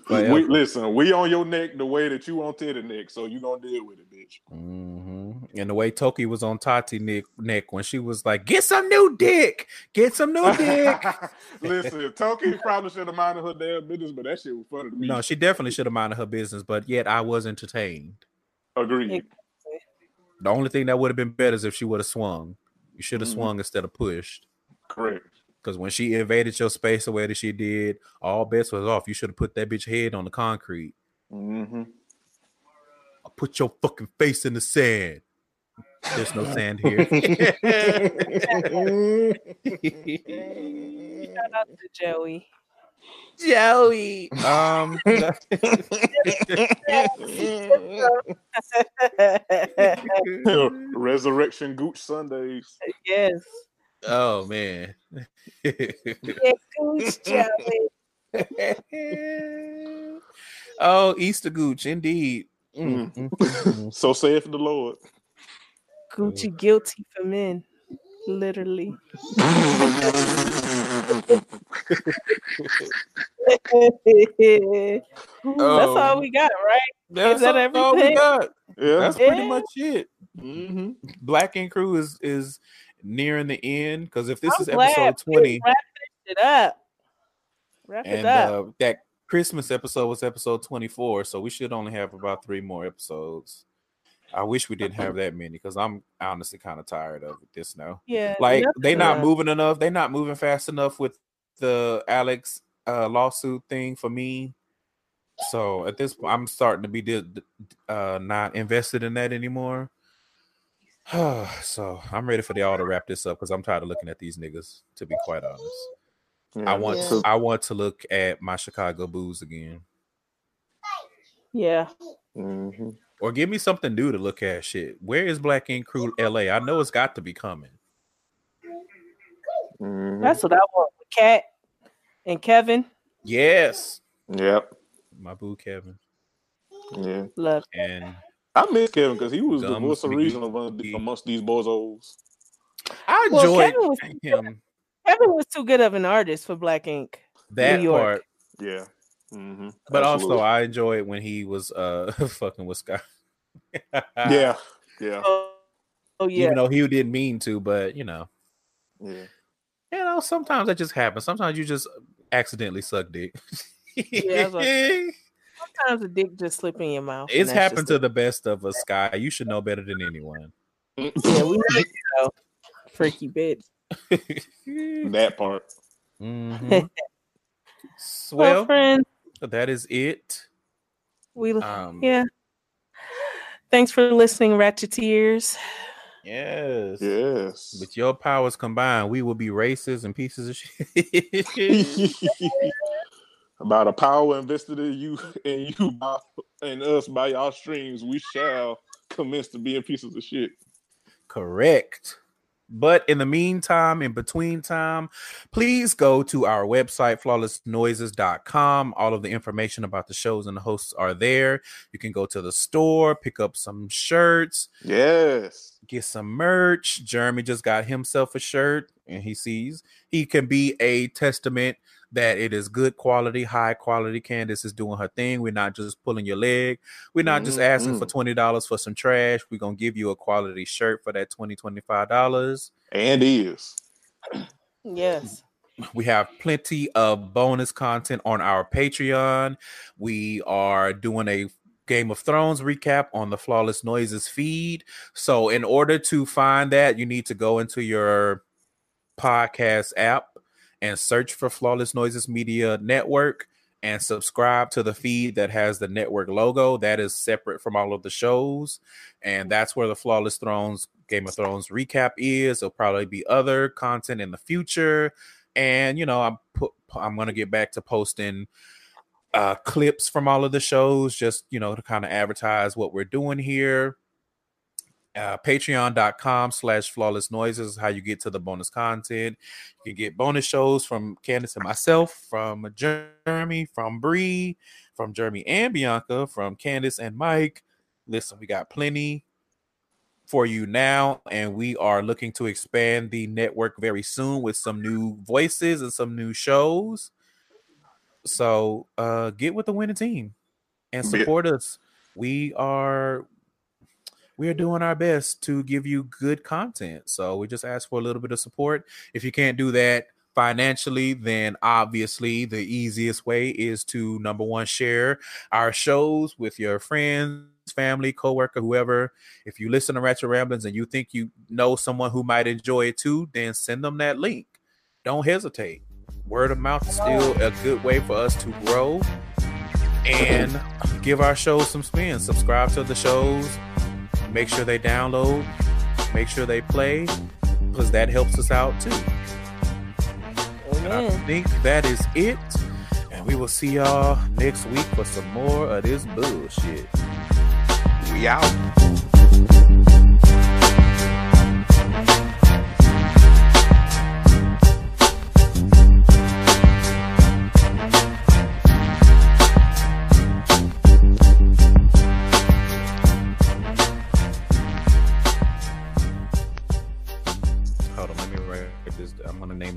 S1: We, listen, we on your neck the way that you on Teddy neck, so you gonna deal with it, bitch.
S3: hmm And the way Toki was on Tati neck, neck when she was like, "Get some new dick, get some new dick."
S1: listen, Toki probably should have minded her damn business, but that shit was funny to me.
S3: no, she definitely should have minded her business, but yet I was entertained.
S1: Agreed.
S3: The only thing that would have been better is if she would have swung. You should have
S1: Mhm.
S3: swung instead of pushed.
S1: Correct.
S3: Because when she invaded your space the way that she did, all bets was off. You should have put that bitch head on the concrete.
S1: Mm-hmm.
S3: Put your fucking face in the sand. There's no sand here.
S2: Shout out to Joey.
S3: Joey. Um
S1: Resurrection Gooch Sundays.
S2: yes.
S3: Oh man.
S2: Yeah, Gooch Joey.
S3: oh, Easter Gooch, indeed. Mm, mm, mm.
S1: so saith the Lord.
S2: Gucci guilty for men. Literally. That's
S3: Oh.
S2: all we got, right?
S3: That's
S2: that
S3: all we
S2: everything?
S3: got.
S1: Yeah.
S3: That's pretty
S2: Yeah.
S3: much it.
S1: hmm
S3: Black Ink Crew is is nearing the end because if this
S2: I'm
S3: is episode 20
S2: Wrap shit up. Wrap
S3: and
S2: it up.
S3: uh, that Christmas episode was episode 24, so we should only have about three more episodes. I wish we didn't have that many because I'm honestly kind of tired of this now.
S2: yeah.
S3: Like
S2: nothing
S3: they not moving enough. They're not moving fast enough with the Alex uh, lawsuit thing for me. So at this point, I'm starting to be di- uh, not invested in that anymore. so I'm ready for y'all to wrap this up because I'm tired of looking at these niggas. To be quite honest, I want
S2: Yeah.
S3: to. I want to look at my Chicago Bulls again,
S2: Yeah.
S1: hmm
S3: or give me something new to look at. Shit, where is Black Ink Crew LA? I know it's got to be coming.
S1: hmm
S2: That's what I want with Kat and Kevin.
S3: Yes,
S1: Yep.
S3: my boo Kevin
S1: Yeah.
S2: Love.
S3: and
S1: I miss Kevin because he was the
S3: Gums
S1: voice of reason amongst these bozos.
S3: I
S2: Well,
S3: enjoyed
S2: Kevin was-
S3: him.
S2: Kevin was too good of an artist for Black Ink.
S3: That
S2: New York.
S3: part,
S1: Yeah. hmm
S3: but also I enjoyed when he was uh fucking with Scott.
S1: yeah. Yeah.
S2: Oh, oh yeah.
S3: Even though he didn't mean to, but you know,
S1: Yeah.
S3: you know, sometimes that just happens. Sometimes you just accidentally suck dick.
S2: Yeah, I like- Sometimes a dick just slip in your mouth.
S3: it's happened
S2: just
S3: to the best of us, Sky. You should know better than anyone.
S2: Yeah, we know you know. Freaky bitch.
S1: that part.
S3: Mhm.
S2: Well,
S3: well,
S2: friends,
S3: that is it.
S2: we
S3: Um,
S2: yeah. Thanks for listening, Ratcheteers.
S3: Yes.
S1: Yes.
S3: With your powers combined, we will be racists and pieces of shit.
S1: About the power invested in you and you by, and us by y'all streams, we shall commence to being pieces of shit.
S3: Correct. But in the meantime, in between time, please go to our website, flawlessnoises.com. All of the information about the shows and the hosts are there. You can go to the store, pick up some shirts,
S1: Yes.
S3: get some merch. Jeremy just got himself a shirt, and he sees he can be a testament that it is good quality, high quality. Candace is doing her thing. We're not just pulling your leg. We're not just mm-hmm. asking for mm. twenty dollars for some trash. We're gonna give you a quality shirt for that 20 25 dollars.
S1: And is.
S2: Yes.
S3: We have plenty of bonus content on our Patreon. We are doing a Game of Thrones recap on the Flawless Noises feed. So, in order to find that, you need to go into your podcast app and search for Flawless Noises Media Network and subscribe to the feed that has the network logo. That is separate from all of the shows. And that's where the Flawless Thrones Game of Thrones recap is. There'll probably be other content in the future. And you know, I'm put I'm gonna get back to posting uh clips from all of the shows, just you know, to kind of advertise what we're doing here uh, patreon.com slash flawless noises is how you get to the bonus content. You can get bonus shows from candace and myself from jeremy from Bree, from jeremy and bianca from candace and mike. Listen we got plenty for you now and we are looking to expand the network very soon with some new voices and some new shows. So uh get with the winning team and support us. We are we are doing our best to give you good content. So we just ask for a little bit of support. If you can't do that financially, then obviously the easiest way is to number one, share our shows with your friends, family, coworker, whoever. If you listen to Ratchet Ramblings and you think you know someone who might enjoy it too, then send them that link. Don't hesitate. Word of mouth is still a good way for us to grow and give our shows some spin. Subscribe to the shows make sure they download, make sure they play, because that helps us out too. I think that is it. And we will see y'all next week for some more of this bullshit. We out.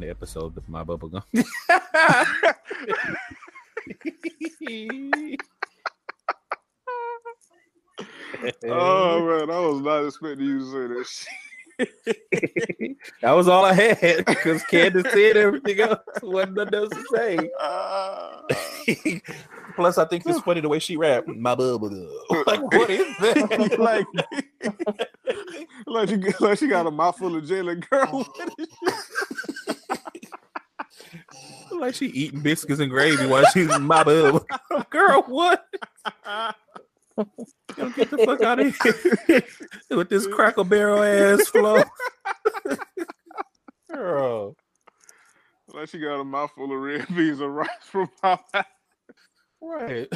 S3: Episode of my bubble gum.
S1: oh man, I was not expecting you to say that
S3: shit. that was all I had because Candace said everything else wasn't nothing else to say. Uh, Plus, I think it's funny the way she rapped. My bubble gum. Like, what is that?
S1: like, like she, like she got a mouthful of jelly, girl.
S3: Like she eating biscuits and gravy while she's my bub. Girl, what? Don't get the fuck out of here with this Cracker Barrel ass flow. Girl.
S1: Like she got a mouthful of red beans and rice from Popeye.
S3: Right.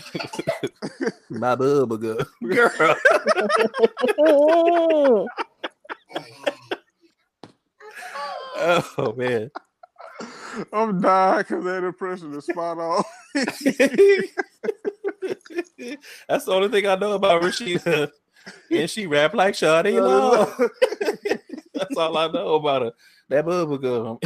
S3: my bubble girl. oh man.
S1: I'm dying because that impression is spot on.
S3: That's the only thing I know about Rasheeda. And she rap like Shawty Lo. That's all I know about her. That bubble gum.